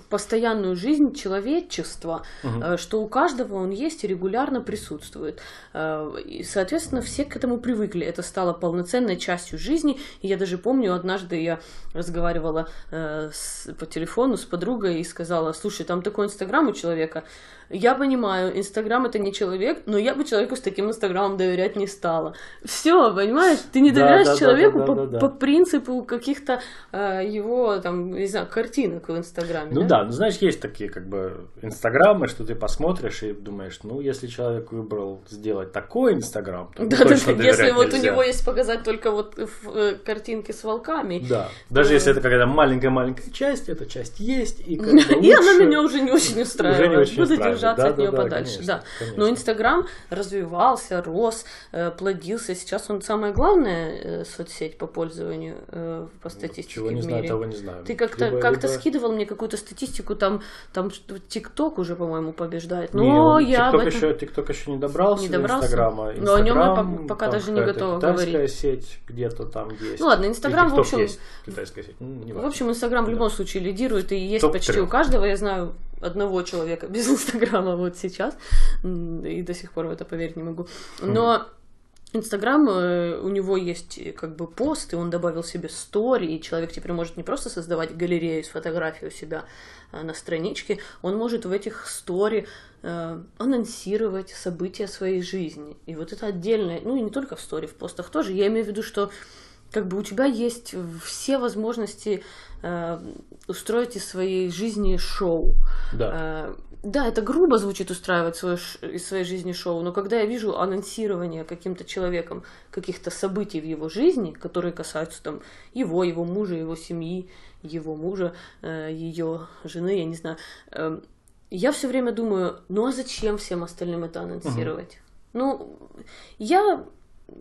постоянную жизнь человечества, э, что у каждого он есть и регулярно присутствует. Э, И, соответственно, все к этому привыкли. Это стало полноценной частью жизни. И я даже помню, однажды я разговаривала э, с- по телефону с подругой и сказала, слушай, там такой инстаграм у человека. Я понимаю, инстаграм это не человек, но я бы человеку с таким инстаграмом доверять не стала. Все, понимаешь? Ты не Да, доверяешь да, да, человеку да, по, да, да. по принципу каких-то э, его, там, не знаю, картинок в инстаграме. Ну да, ну знаешь, есть такие как бы инстаграмы, что ты посмотришь и думаешь, ну если человек выбрал сделать такой инстаграм, то Да, да, точно да, если доверять вот у нельзя. него есть показать только вот э, картинки с волками. Да, даже то- если это какая-то маленькая-маленькая часть, эта часть есть, и как бы И она лучше- меня уже не очень устраивает. не очень Буду устраивает. держаться Да, от да, нее да, подальше. конечно, да. конечно. Но Инстаграм развивался, рос, э, плодился. Сейчас он самая главная э, соцсеть по пользованию э, по статистике Чего не в знаю, мире. того не знаю. Ты как-то как-то либо- скидывал мне какую-то статистику, там, там ТикТок уже, по-моему, побеждает. Не, Но он- я об TikTok этом... еще, TikTok еще не добрался Не до добрался? Инстаграма. Но о нем я пока даже не готова китайская говорить. сеть где-то там есть. Ну ладно, Инстаграм, в общем- есть китайская сеть. Ну, не В общем, Инстаграм в любом случае лидирует и есть почти у каждого. Я знаю одного человека без Инстаграма вот сейчас. И до сих пор в это поверить не могу. Но Инстаграм, э, у него есть э, как бы пост, и он добавил себе стори, и человек теперь может не просто создавать галерею из фотографий у себя э, на страничке, он может в этих стори э, анонсировать события своей жизни. И вот это отдельное, ну и не только в стори, в постах тоже. Я имею в виду, что как бы у тебя есть все возможности э, устроить из своей жизни шоу. Да. Э, да, это грубо звучит устраивать свое из своей жизни шоу, но когда я вижу анонсирование каким-то человеком каких-то событий в его жизни, которые касаются там его, его мужа, его семьи, его мужа, ее жены, я не знаю, э, я все время думаю, ну а зачем всем остальным это анонсировать? Ну, я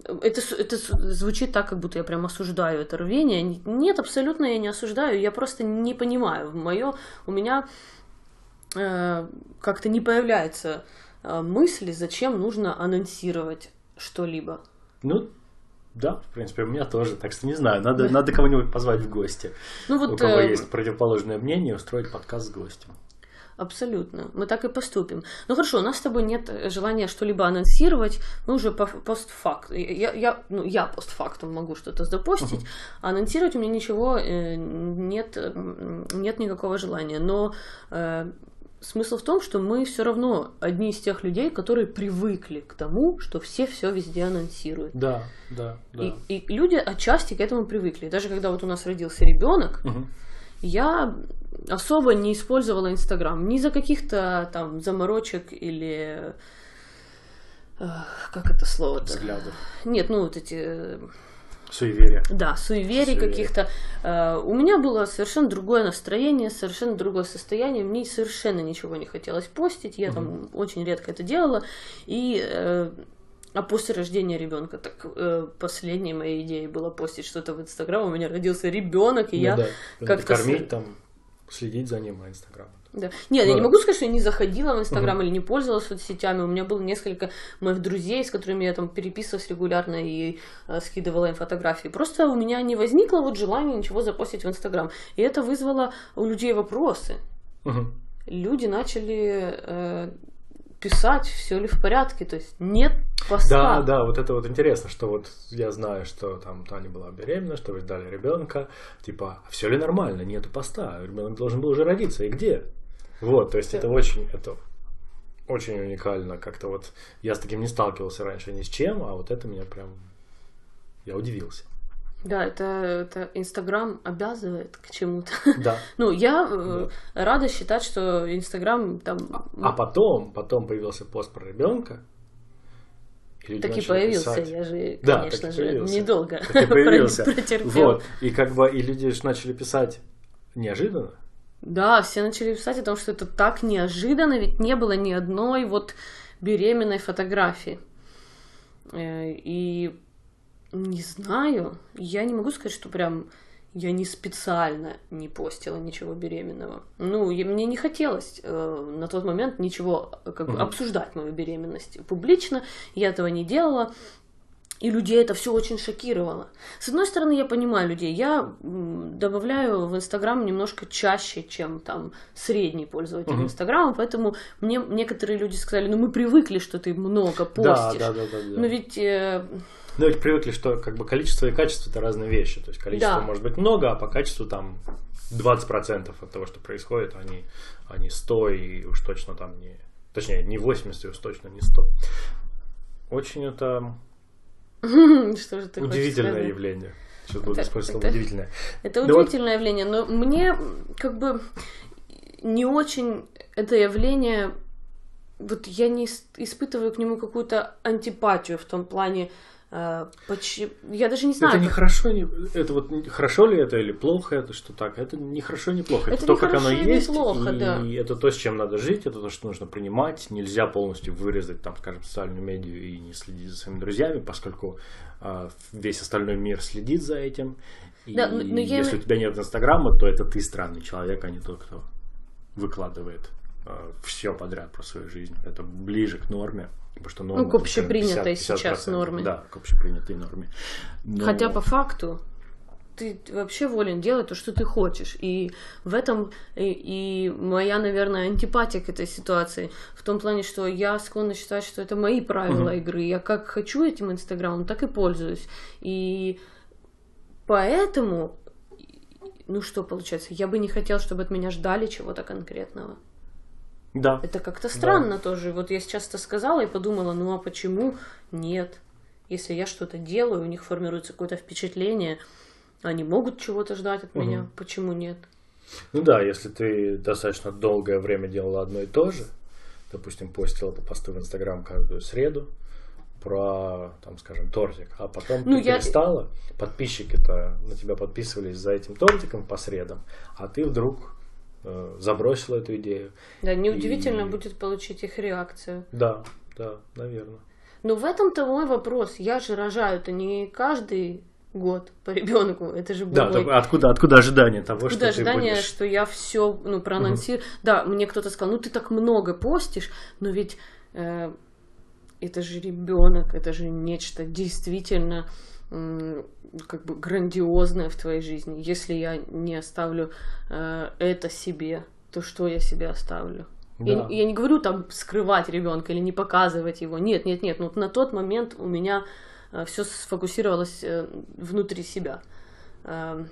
это, это звучит так, как будто я прям осуждаю это рвение. Нет, абсолютно я не осуждаю, я просто не понимаю. Мое, у меня э, как-то не появляется э, мысли, зачем нужно анонсировать что-либо. Ну, да, в принципе, у меня тоже. Так что не знаю, надо, надо кого-нибудь позвать в гости. Ну вот, у кого э, есть противоположное мнение, устроить подкаст с гостем. Абсолютно. Мы так и поступим. Ну хорошо, у нас с тобой нет желания что-либо анонсировать. Мы уже по постфакт. Я, я, ну, я постфактум могу что-то запостить. Uh-huh. А анонсировать у меня ничего э, нет, нет никакого желания. Но э, смысл в том, что мы все равно одни из тех людей, которые привыкли к тому, что все все везде анонсируют. Да, да, да. И, и люди отчасти к этому привыкли. Даже когда вот у нас родился ребенок, uh-huh. я особо не использовала Инстаграм. Ни за каких-то там заморочек или... Э, как это слово-то? Взглядов. Нет, ну вот эти... Э, суеверия. Да, суеверий каких-то. Э, у меня было совершенно другое настроение, совершенно другое состояние. Мне совершенно ничего не хотелось постить. Я угу. там очень редко это делала. И а после рождения ребенка, так э, последней моей идеей было постить что-то в Инстаграм. У меня родился ребенок, и ну, я да. как-то кормить там следить за ним, а Инстаграм. Да. Нет, ну, я не могу сказать, что я не заходила в Инстаграм угу. или не пользовалась соцсетями. У меня было несколько моих друзей, с которыми я там переписывалась регулярно и э, скидывала им фотографии. Просто у меня не возникло вот желания ничего запостить в Инстаграм. И это вызвало у людей вопросы. Угу. Люди начали э, писать, все ли в порядке, то есть нет поста. Да, да, вот это вот интересно, что вот я знаю, что там Таня была беременна, что вы ждали ребенка, типа, «А все ли нормально, нету поста, ребенок должен был уже родиться, и где? Вот, то есть это очень, это очень уникально, как-то вот я с таким не сталкивался раньше ни с чем, а вот это меня прям, я удивился. Да, это, Инстаграм обязывает к чему-то. Да. ну, я э, да. рада считать, что Инстаграм там... А, а потом, потом появился пост про ребенка. Так и появился, писать. я же, да, конечно же, появился. недолго так и появился. Вот, и как бы, и люди же начали писать неожиданно. Да, все начали писать о том, что это так неожиданно, ведь не было ни одной вот беременной фотографии. Э, и не знаю. Я не могу сказать, что прям я не специально не постила ничего беременного. Ну, и мне не хотелось э, на тот момент ничего как бы, угу. обсуждать мою беременность публично. Я этого не делала. И людей это все очень шокировало. С одной стороны, я понимаю людей. Я добавляю в Инстаграм немножко чаще, чем там средний пользователь uh-huh. Инстаграма, поэтому мне некоторые люди сказали, ну мы привыкли, что ты много постишь. Да, да, да, да, да. Но ведь э, ну, ведь привыкли, что как бы количество и качество это разные вещи. То есть количество да. может быть много, а по качеству там 20% от того, что происходит, они, они 100 и уж точно там не... Точнее, не 80, и уж точно не 100. Очень это что же ты удивительное явление. Сейчас буду использовать слово удивительное. Это удивительное явление, но мне как бы не очень это явление вот я не испытываю к нему какую-то антипатию в том плане, почему? Я даже не знаю. Это не хорошо, не... это вот хорошо ли это или плохо это, что так? Это не хорошо, не плохо. Это, это то, как оно есть, плохо, и да. это то, с чем надо жить, это то, что нужно принимать. Нельзя полностью вырезать, там, скажем, социальную медиа и не следить за своими друзьями, поскольку э, весь остальной мир следит за этим. И да, но, но если я... у тебя нет Инстаграма, то это ты странный человек, а не тот, кто выкладывает э, все подряд про свою жизнь. Это ближе к норме. Потому что норма, ну, к общепринятой 50, 50 сейчас норме. Да, к общепринятой норме. Но... Хотя по факту ты вообще волен делать то, что ты хочешь. И в этом и, и моя, наверное, антипатия к этой ситуации. В том плане, что я склонна считать, что это мои правила угу. игры. Я как хочу этим Инстаграмом, так и пользуюсь. И поэтому, ну что получается, я бы не хотел, чтобы от меня ждали чего-то конкретного. Да. Это как-то странно да. тоже. Вот я сейчас это сказала и подумала, ну а почему нет? Если я что-то делаю, у них формируется какое-то впечатление, они могут чего-то ждать от угу. меня, почему нет? Ну да, если ты достаточно долгое время делала одно и то же, допустим, постила по посту в Инстаграм каждую среду про, там, скажем, тортик, а потом ну, ты я... перестала, подписчики-то на тебя подписывались за этим тортиком по средам, а ты вдруг э, забросила эту идею. Да, неудивительно и... будет получить их реакцию. Да, да, наверное. Но в этом-то мой вопрос. Я же рожаю-то не каждый год по ребенку. Это же да, мой... откуда, откуда ожидание того, откуда что ожидание, ты будешь... что я все ну, проанонсирую. Угу. Да, мне кто-то сказал, ну ты так много постишь, но ведь э, это же ребенок, это же нечто действительно как бы грандиозное в твоей жизни. Если я не оставлю э, это себе, то что я себе оставлю? Да. Я, я не говорю там скрывать ребенка или не показывать его. Нет, нет, нет. Но на тот момент у меня э, все сфокусировалось э, внутри себя. Э,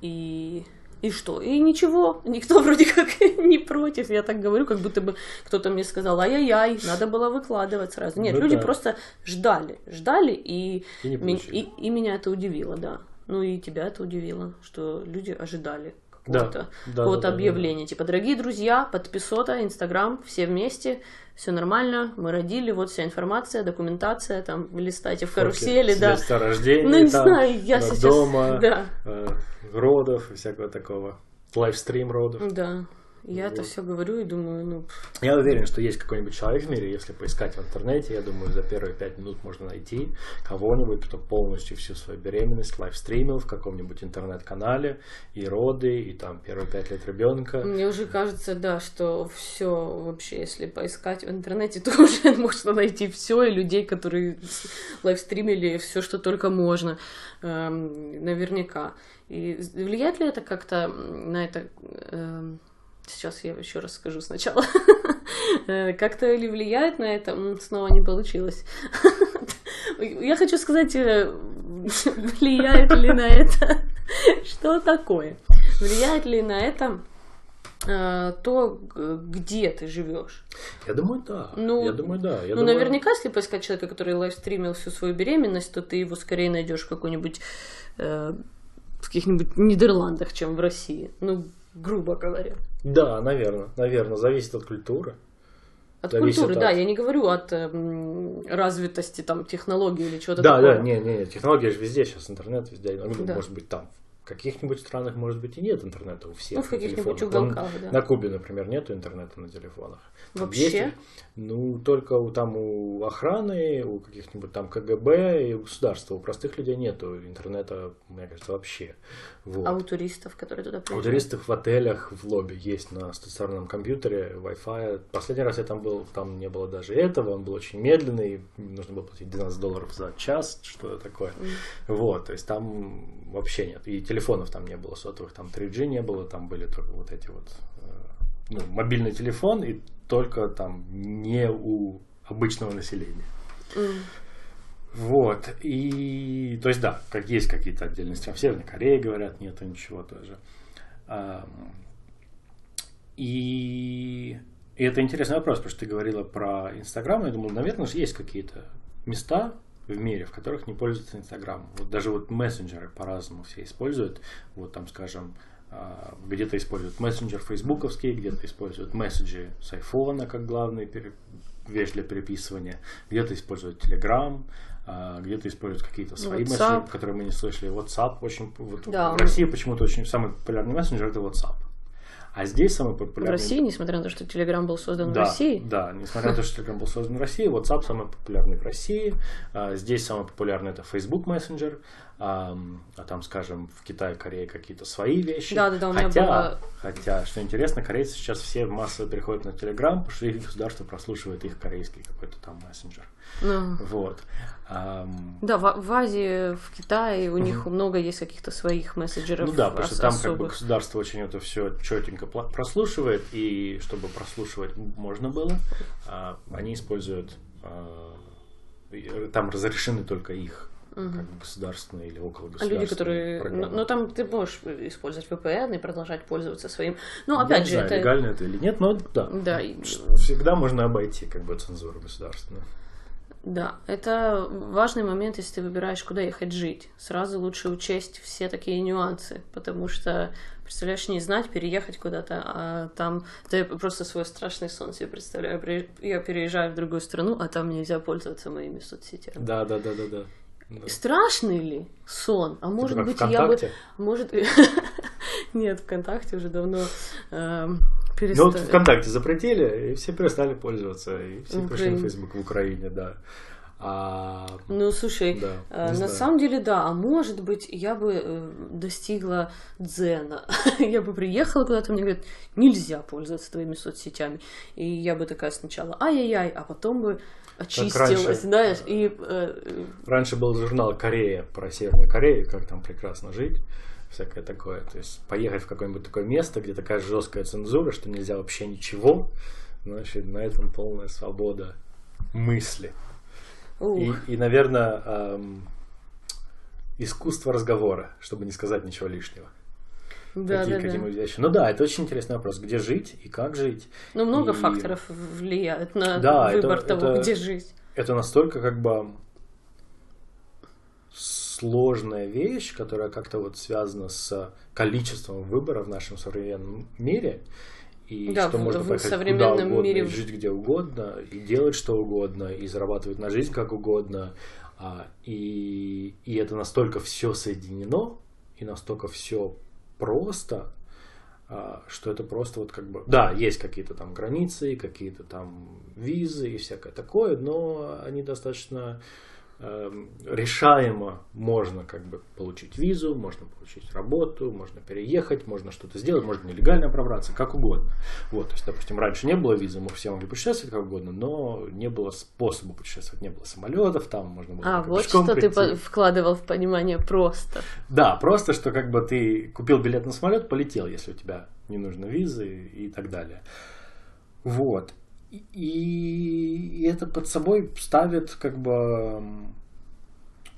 и и что? И ничего, никто вроде как не против. Я так говорю, как будто бы кто-то мне сказал, ай-яй-яй, надо было выкладывать сразу. Нет, ну, люди да. просто ждали, ждали, и, и, и, и меня это удивило, да. Ну и тебя это удивило, что люди ожидали какого-то да, да, какого да, объявления. Да, да. Типа, дорогие друзья, подписота, Инстаграм, все вместе, все нормально, мы родили, вот вся информация, документация, там, листайте в карусели, да. рождения, ну, не там, знаю, я сейчас... дома, да. э, родов и всякого такого. Лайвстрим родов. Да. Я вот. это все говорю и думаю, ну... Я уверен, что есть какой-нибудь человек в мире, если поискать в интернете, я думаю, за первые пять минут можно найти кого-нибудь, кто полностью всю свою беременность лайвстримил в каком-нибудь интернет-канале, и роды, и там первые пять лет ребенка. Мне уже кажется, да, что все вообще, если поискать в интернете, то уже можно найти все, и людей, которые лайвстримили все, что только можно, эм, наверняка. И влияет ли это как-то на это... Сейчас я еще раз скажу сначала. Э, как-то ли влияет на это? Снова не получилось. Я хочу сказать, э, влияет ли на это? Что такое? Влияет ли на это э, то, где ты живешь. Я думаю, да. Ну, я думаю, да. Я ну, думаю... наверняка, если поискать человека, который лайвстримил всю свою беременность, то ты его скорее найдешь в какой-нибудь э, в каких-нибудь Нидерландах, чем в России. Ну, грубо говоря. Да, наверное, наверное, зависит от культуры. От зависит культуры, от... да, я не говорю от э, развитости там технологий или чего-то да, такого. Да, не, не, технология же везде сейчас, интернет везде, ну, да. может быть там каких-нибудь странах, может быть, и нет интернета у всех. Ну, в каких-нибудь уголках, да. На Кубе, например, нет интернета на телефонах. Вообще? Есть, ну, только у, там у охраны, у каких-нибудь там КГБ и у государства. У простых людей нету интернета, мне кажется, вообще. Вот. А у туристов, которые туда приезжают? У туристов в отелях, в лобби есть на стационарном компьютере Wi-Fi. Последний раз я там был, там не было даже этого, он был очень медленный, нужно было платить 12 долларов за час, что такое. Mm. Вот, то есть там вообще нет. И телефонов там не было сотовых, там 3G не было, там были только вот эти вот э, ну, мобильный телефон и только там не у обычного населения. Mm. Вот. И, то есть, да, как есть какие-то отдельности. В Северной Корее, говорят, нету ничего тоже. И, и это интересный вопрос, потому что ты говорила про Инстаграм. Я думал, наверное, есть какие-то места в мире, в которых не пользуются Инстаграмом. Вот даже вот мессенджеры по-разному все используют. Вот там, скажем, а, где-то используют мессенджер фейсбуковский, где-то используют месседжи с айфона как главный вещь для переписывания, где-то используют Telegram, а, где-то используют какие-то свои WhatsApp. месседжи, которые мы не слышали. WhatsApp очень... Вот да. В России почему-то очень самый популярный мессенджер это WhatsApp. А здесь самый популярный... В России, несмотря на то, что Telegram был создан да, в России? Да, несмотря на то, что Telegram был создан в России, WhatsApp самый популярный в России. А, здесь самый популярный это Facebook Messenger. А, а там, скажем, в Китае, Корее какие-то свои вещи. Да, да, да, у меня хотя, было... хотя, что интересно, корейцы сейчас все массово переходят на Telegram, потому что их государство прослушивает их корейский какой-то там мессенджер. Ну. Вот. Да, в, в Азии, в Китае у mm-hmm. них много есть каких-то своих мессенджеров. Ну да, потому что там особых. как бы государство очень это все четенько прослушивает, и чтобы прослушивать можно было, а, они используют а, там разрешены только их угу. как государственные или около государственные. А люди, которые... Ну, ну, там ты можешь использовать VPN и продолжать пользоваться своим... Ну, опять Я же, не знаю, это... легально это или нет, но да. Да. Всегда можно обойти как бы цензуру государственную. Да, это важный момент, если ты выбираешь, куда ехать жить. Сразу лучше учесть все такие нюансы, потому что, представляешь, не знать, переехать куда-то, а там... ты просто свой страшный сон себе представляю. Я переезжаю в другую страну, а там нельзя пользоваться моими соцсетями. Да, да, да, да, да. Да. Страшный ли сон? А может быть, ВКонтакте? я бы... Может... Нет, ВКонтакте уже давно э, перестали. Ну вот ВКонтакте запретили, и все перестали пользоваться, и все пришли в Facebook в Украине, да. А, Ну, слушай, Да, э, на знаю. самом деле, да, а может быть, я бы э, достигла дзена. я бы приехала куда-то, мне говорят, нельзя пользоваться твоими соцсетями. И я бы такая сначала, ай-яй-яй, а потом бы очистилась, раньше. знаешь, и э, Раньше был журнал Корея про Северную Корею, как там прекрасно жить, всякое такое. То есть поехать в какое-нибудь такое место, где такая жесткая цензура, что нельзя вообще ничего, значит, на этом полная свобода мысли. И, и, наверное, эм, искусство разговора, чтобы не сказать ничего лишнего. да, Такие да, да. вещи. Ну да, это очень интересный вопрос. Где жить и как жить? Ну, много И факторов влияет на Да, это- выбор того, это- где жить. Это настолько как бы сложная вещь, которая как-то вот связана с количеством выбора в нашем современном мире. И Да, что в- можно в поехать современном куда угодно, мире- жить где угодно, и делать что угодно, и зарабатывать на жизнь как угодно. А, и, и это настолько все соединено, и настолько все просто, а, что это просто вот как бы... Да, есть какие-то там границы, какие-то там визы и всякое такое, но они достаточно решаемо можно как бы получить визу, можно получить работу, можно переехать, можно что-то сделать, можно нелегально пробраться, как угодно. Вот, то есть, допустим, раньше не было визы, мы все могли путешествовать как угодно, но не было способа путешествовать, не было самолетов, там можно было А, вот что ты прийти. по- вкладывал в понимание просто. Да, просто что как бы ты купил билет на самолет, полетел, если у тебя не нужно визы и так далее. Вот. И, это под собой ставит как бы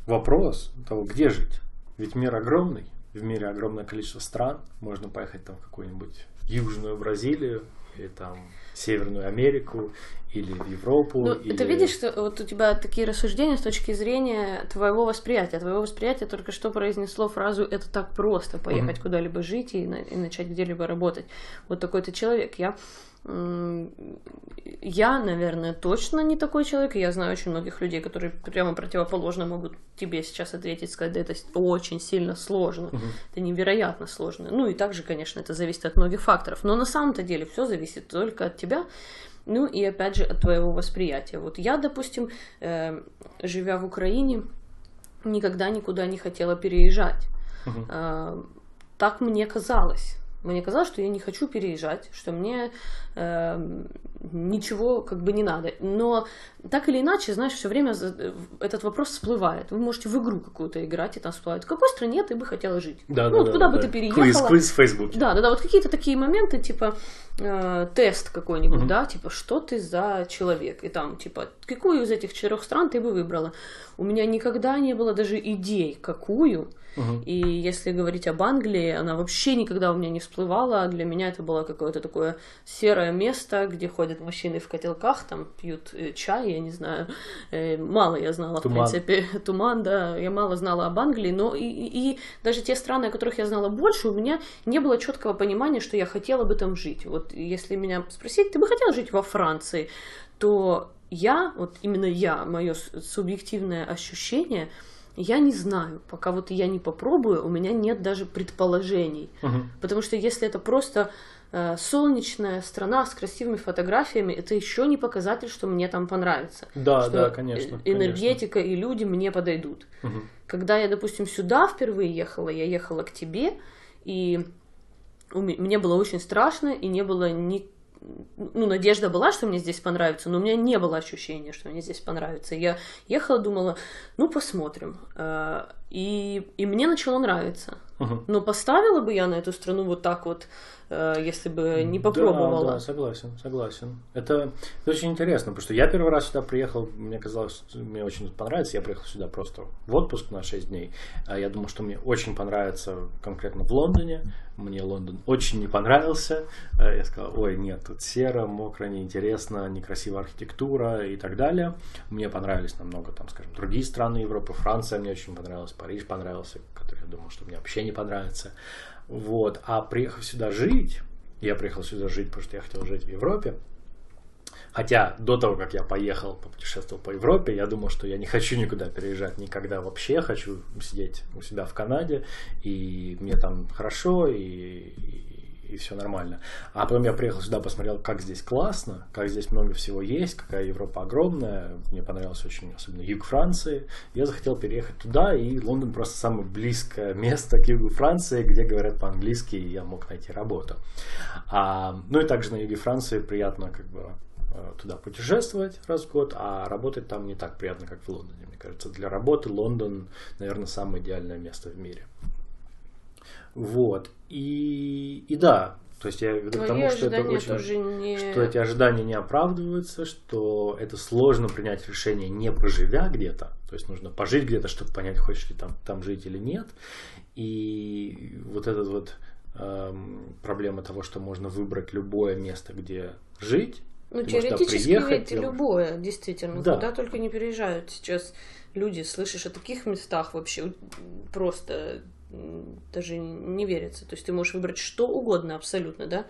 вопрос того, где жить. Ведь мир огромный, в мире огромное количество стран. Можно поехать там в какую-нибудь Южную Бразилию, или там Северную Америку, или в Европу. Ну, или... ты видишь, что вот у тебя такие рассуждения с точки зрения твоего восприятия. Твоего восприятия только что произнесло фразу «это так просто» поехать куда-либо жить и, на- и начать где-либо работать. Вот такой ты человек. Я, я, наверное, точно не такой человек. Я знаю очень многих людей, которые прямо противоположно могут тебе сейчас ответить, сказать, да это очень сильно сложно, это невероятно сложно. Ну и также, конечно, это зависит от многих факторов. Но на самом-то деле все зависит только от тебя. Ну и опять же от твоего восприятия. Вот я, допустим, э, живя в Украине, никогда никуда не хотела переезжать. Мгм. Э, так мне казалось. Мне казалось, что я не хочу переезжать, что мне э, ничего как бы не надо. Но так или иначе, знаешь, все время этот вопрос всплывает. Вы можете в игру какую-то играть, и там всплывает. В какой стране ты бы хотела жить? Да, ну, да, вот да, куда бы да. ты переехала? Квиз, квиз в Фейсбуке. Да, да, да, вот какие-то такие моменты, типа э, тест какой-нибудь, Мгм. да, типа что ты за человек, и там, типа, какую из этих четырех стран ты бы выбрала? У меня никогда не было даже идей, какую. И если говорить об Англии, она вообще никогда у меня не всплывала. Для меня это было какое-то такое серое место, где ходят мужчины в котелках, там пьют э, чай, я не знаю. Э, мало я знала, Туман. в принципе. Туман, да. Я мало знала об Англии, но и, и- и даже те страны, о которых я знала больше, у меня не было четкого понимания, что я хотела бы там жить. Вот если меня спросить, ты бы хотела жить во Франции, то я, вот именно я, мое субъективное ощущение, я не знаю. Пока вот я не попробую, у меня нет даже предположений. Мгм. Потому что если это просто э, солнечная страна с красивыми фотографиями, это еще не показатель, что мне там понравится. Да, что да, конечно. э- энергетика и люди мне подойдут. конечно. Мгм. Когда я, допустим, сюда впервые ехала, я ехала к тебе, и мне было очень страшно, и не было ни... Ну, надежда была, что мне здесь понравится, но у меня не было ощущения, что мне здесь понравится. Я ехала, думала, ну, посмотрим. И, и мне начало нравиться. Мгм. Но поставила бы я на эту страну вот так вот, э, если бы не Да, попробовала. Да, согласен, согласен. Это, это очень интересно, потому что я первый раз сюда приехал, мне казалось, мне очень понравится. Я приехал сюда просто в отпуск на 6 дней. А Я думал, что мне очень понравится конкретно в Лондоне. Мне Лондон очень не понравился. Э, Я сказал, ой, нет, тут серо, мокро, неинтересно, некрасивая архитектура и так далее. Мне понравились намного, там, скажем, другие страны Европы. Франция мне очень понравилась, Париж понравился, который я думал, что мне вообще не понравится. Вот. А приехав сюда жить, я приехал сюда жить, потому что я хотел жить в Европе. Хотя до того, как я поехал, попутешествовал по Европе, я думал, что я не хочу никуда переезжать никогда вообще, хочу сидеть у себя в Канаде, и мне там хорошо, и, и- все нормально. А потом я приехал сюда, посмотрел, как здесь классно, как здесь много всего есть, какая Европа огромная. Мне понравилось очень, особенно юг Франции. Я захотел переехать туда, и Лондон просто самое близкое место к югу Франции, где говорят по-английски, и я мог найти работу. А, ну и также на юге Франции приятно как бы э, туда путешествовать раз в год, а работать там не так приятно, как в Лондоне. Мне кажется, для работы Лондон, наверное, самое идеальное место в мире. Вот. И, и да, то есть я веду к тому, что это очень, не... что эти ожидания не оправдываются, что это сложно принять решение, не проживя где-то. То есть нужно пожить где-то, чтобы понять, хочешь ли там, там жить или нет. И вот этот вот эм, проблема того, что можно выбрать любое место, где жить. Ну, теоретически приехать, ведь любое, действительно. Да. Куда только не переезжают сейчас люди. Слышишь о таких местах вообще просто даже не верится. То есть ты можешь выбрать что угодно абсолютно, да?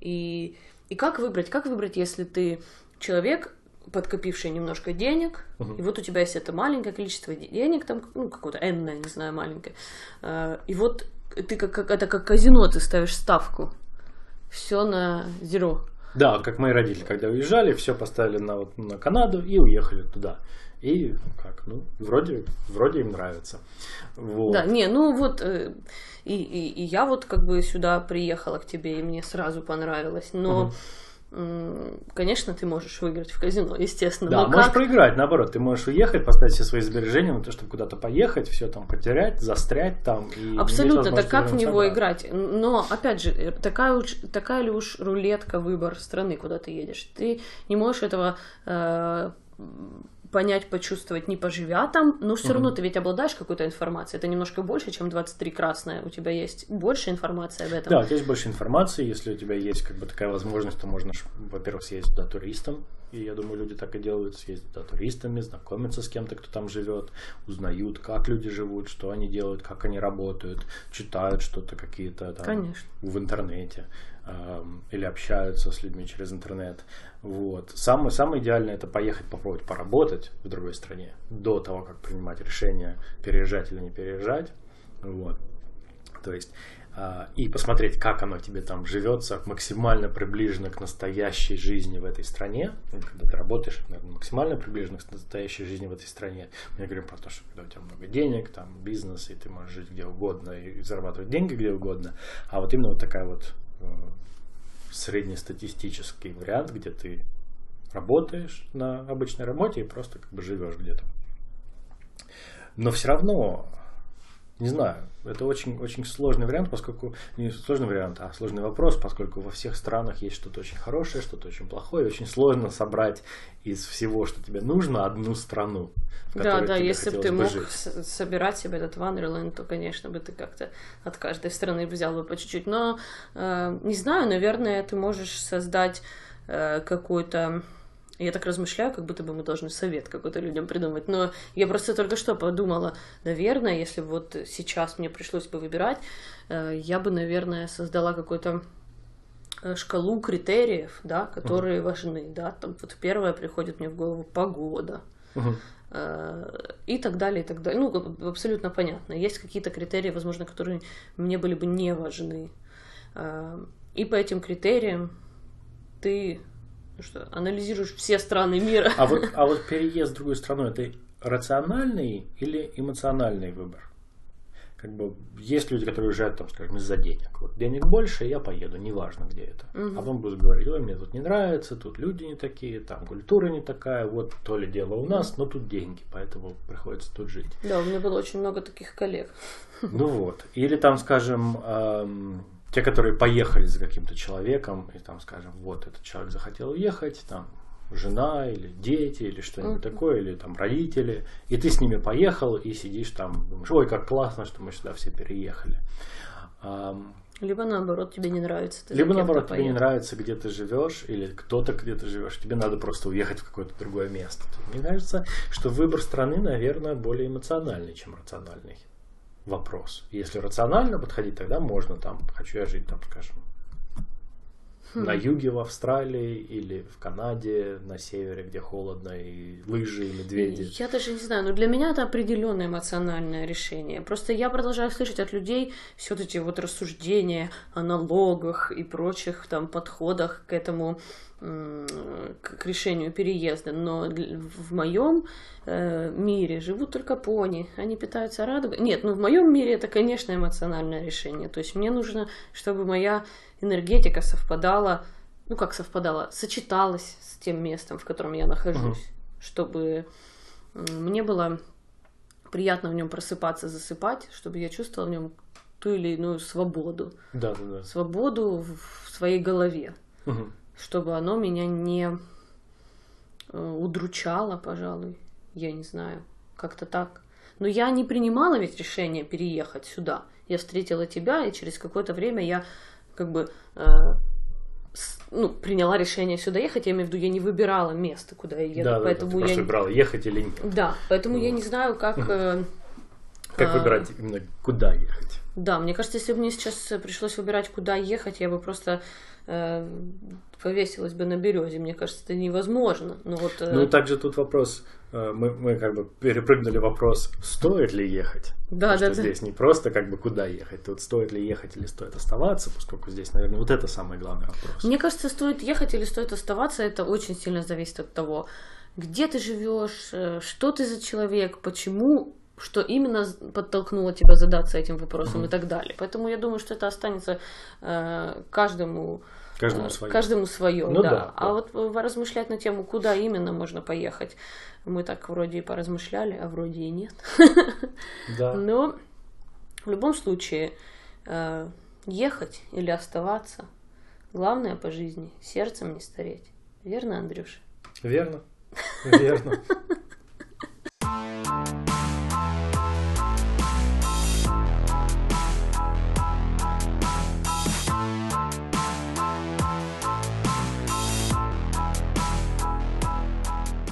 И, и как выбрать? Как выбрать, если ты человек, подкопивший немножко денег, uh-huh. и вот у тебя есть это маленькое количество денег, там, ну, какое-то энное, не знаю, маленькое, а, и вот ты как, как это как казино, ты ставишь ставку, все на зеро. Да, как мои родители, когда уезжали, все поставили на, вот, на Канаду и уехали туда. И как, ну, вроде, вроде им нравится. Вот. Да, не, ну вот, э, и, и, и я вот как бы сюда приехала к тебе, и мне сразу понравилось, но... Угу. Конечно, ты можешь выиграть в казино, естественно. Да, можешь как... проиграть, наоборот. Ты можешь уехать, поставить все свои сбережения на то, чтобы куда-то поехать, все там потерять, застрять там. И Абсолютно, так как в него собрать. играть? Но, опять же, э, такая, уж, такая ли уж рулетка выбор страны, куда ты едешь? Ты не можешь этого э, понять, почувствовать, не поживя там, но все угу. равно ты ведь обладаешь какой-то информацией. Это немножко больше, чем 23 красная. У тебя есть больше информации об этом. Да, у тебя есть больше информации. Если у тебя есть как бы такая возможность, то можно, во-первых, съездить туда туристом. И я думаю, люди так и делают, съездить туда туристами, знакомиться с кем-то, кто там живет, узнают, как люди живут, что они делают, как они работают, читают что-то какие-то там Конечно. в интернете или общаются с людьми через интернет. Вот. Самое, самое идеальное это поехать попробовать поработать в другой стране до того, как принимать решение, переезжать или не переезжать. Вот. То есть э, и посмотреть, как оно тебе там живется, максимально приближено к настоящей жизни в этой стране. Когда ты работаешь, наверное, максимально приближено к настоящей жизни в этой стране. Мы говорим про то, что когда у тебя много денег, там бизнес, и ты можешь жить где угодно и зарабатывать деньги где угодно. А вот именно вот такая вот среднестатистический вариант, где ты работаешь на обычной работе и просто как бы живешь где-то. Но все равно, не знаю, это очень, очень сложный вариант, поскольку не сложный вариант, а сложный вопрос, поскольку во всех странах есть что-то очень хорошее, что-то очень плохое, и очень сложно собрать из всего, что тебе нужно, одну страну. да, да, если бы ты мог жить. собирать себе этот Wonderland, то, конечно, бы ты как-то от каждой страны взял бы по чуть-чуть. Но э, не знаю, наверное, ты можешь создать э, какую-то я так размышляю, как будто бы мы должны совет какой-то людям придумать. Но я просто только что подумала, наверное, если вот сейчас мне пришлось бы выбирать, э, я бы, наверное, создала какой-то э, шкалу критериев, да, которые uh-huh. важны, да, там вот первое приходит мне в голову погода, uh-huh. и так далее, и так далее. Ну, абсолютно понятно. Есть какие-то критерии, возможно, которые мне были бы не важны. И по этим критериям ты что анализируешь все страны мира. А вот, а вот переезд в другую страну это рациональный или эмоциональный выбор? Как бы есть люди, которые уезжают, там, скажем, из-за денег. Вот денег больше, я поеду, неважно где это. Угу. А потом будут говорить, ой, мне тут не нравится, тут люди не такие, там культура не такая, вот то ли дело у нас, но тут деньги, поэтому приходится тут жить. Да, у меня было очень много таких коллег. Ну вот. Или там, скажем, эм, те, которые поехали за каким-то человеком, и там, скажем, вот этот человек захотел уехать, там, жена или дети или что-нибудь mm-hmm. такое, или там родители, и ты с ними поехал и сидишь там, думаешь, ой, как классно, что мы сюда все переехали. Либо наоборот тебе не нравится. Ты Либо наоборот тебе не нравится, где ты живешь, или кто-то где ты живешь. Тебе надо просто уехать в какое-то другое место. Мне кажется, что выбор страны, наверное, более эмоциональный, чем рациональный вопрос. Если рационально подходить, тогда можно там, хочу я жить там, скажем, Хм. На юге в Австралии или в Канаде, на севере, где холодно, и лыжи, и медведи. Я даже не знаю, но для меня это определенное эмоциональное решение. Просто я продолжаю слышать от людей все эти вот рассуждения о налогах и прочих там подходах к этому к решению переезда, но в моем э, мире живут только пони, они питаются радугой. Нет, ну в моем мире это, конечно, эмоциональное решение. То есть мне нужно, чтобы моя энергетика совпадала, ну как совпадала, сочеталась с тем местом, в котором я нахожусь, угу. чтобы мне было приятно в нем просыпаться, засыпать, чтобы я чувствовала в нем ту или иную свободу. Да, да, да. Свободу в своей голове. Угу чтобы оно меня не э, удручало, пожалуй, я не знаю, как-то так. Но я не принимала ведь решение переехать сюда. Я встретила тебя, и через какое-то время я как бы э, с, ну, приняла решение сюда ехать. Я имею в виду, я не выбирала место, куда я еду. Да, поэтому да, ты я просто выбрала, ехать или нет. Да, поэтому ну. я не знаю, как... Э, как выбирать именно, куда ехать? Да, мне кажется, если бы мне сейчас пришлось выбирать, куда ехать, я бы просто э, повесилась бы на березе. Мне кажется, это невозможно. Но вот, э... Ну, также тут вопрос, э, мы, мы как бы перепрыгнули вопрос, стоит ли ехать. Да, Потому да, что да. здесь не просто как бы куда ехать, тут стоит ли ехать или стоит оставаться, поскольку здесь, наверное, вот это самый главный вопрос. Мне кажется, стоит ехать или стоит оставаться, это очень сильно зависит от того, где ты живешь, э, что ты за человек, почему что именно подтолкнуло тебя задаться этим вопросом mm-hmm. и так далее. Поэтому я думаю, что это останется э, каждому Каждому э, свое. Каждому свое, ну, да. да. А да. вот размышлять на тему, куда именно можно поехать, мы так вроде и поразмышляли, а вроде и нет. Да. Но в любом случае э, ехать или оставаться, главное по жизни сердцем не стареть. Верно, Андрюш? Верно. Верно.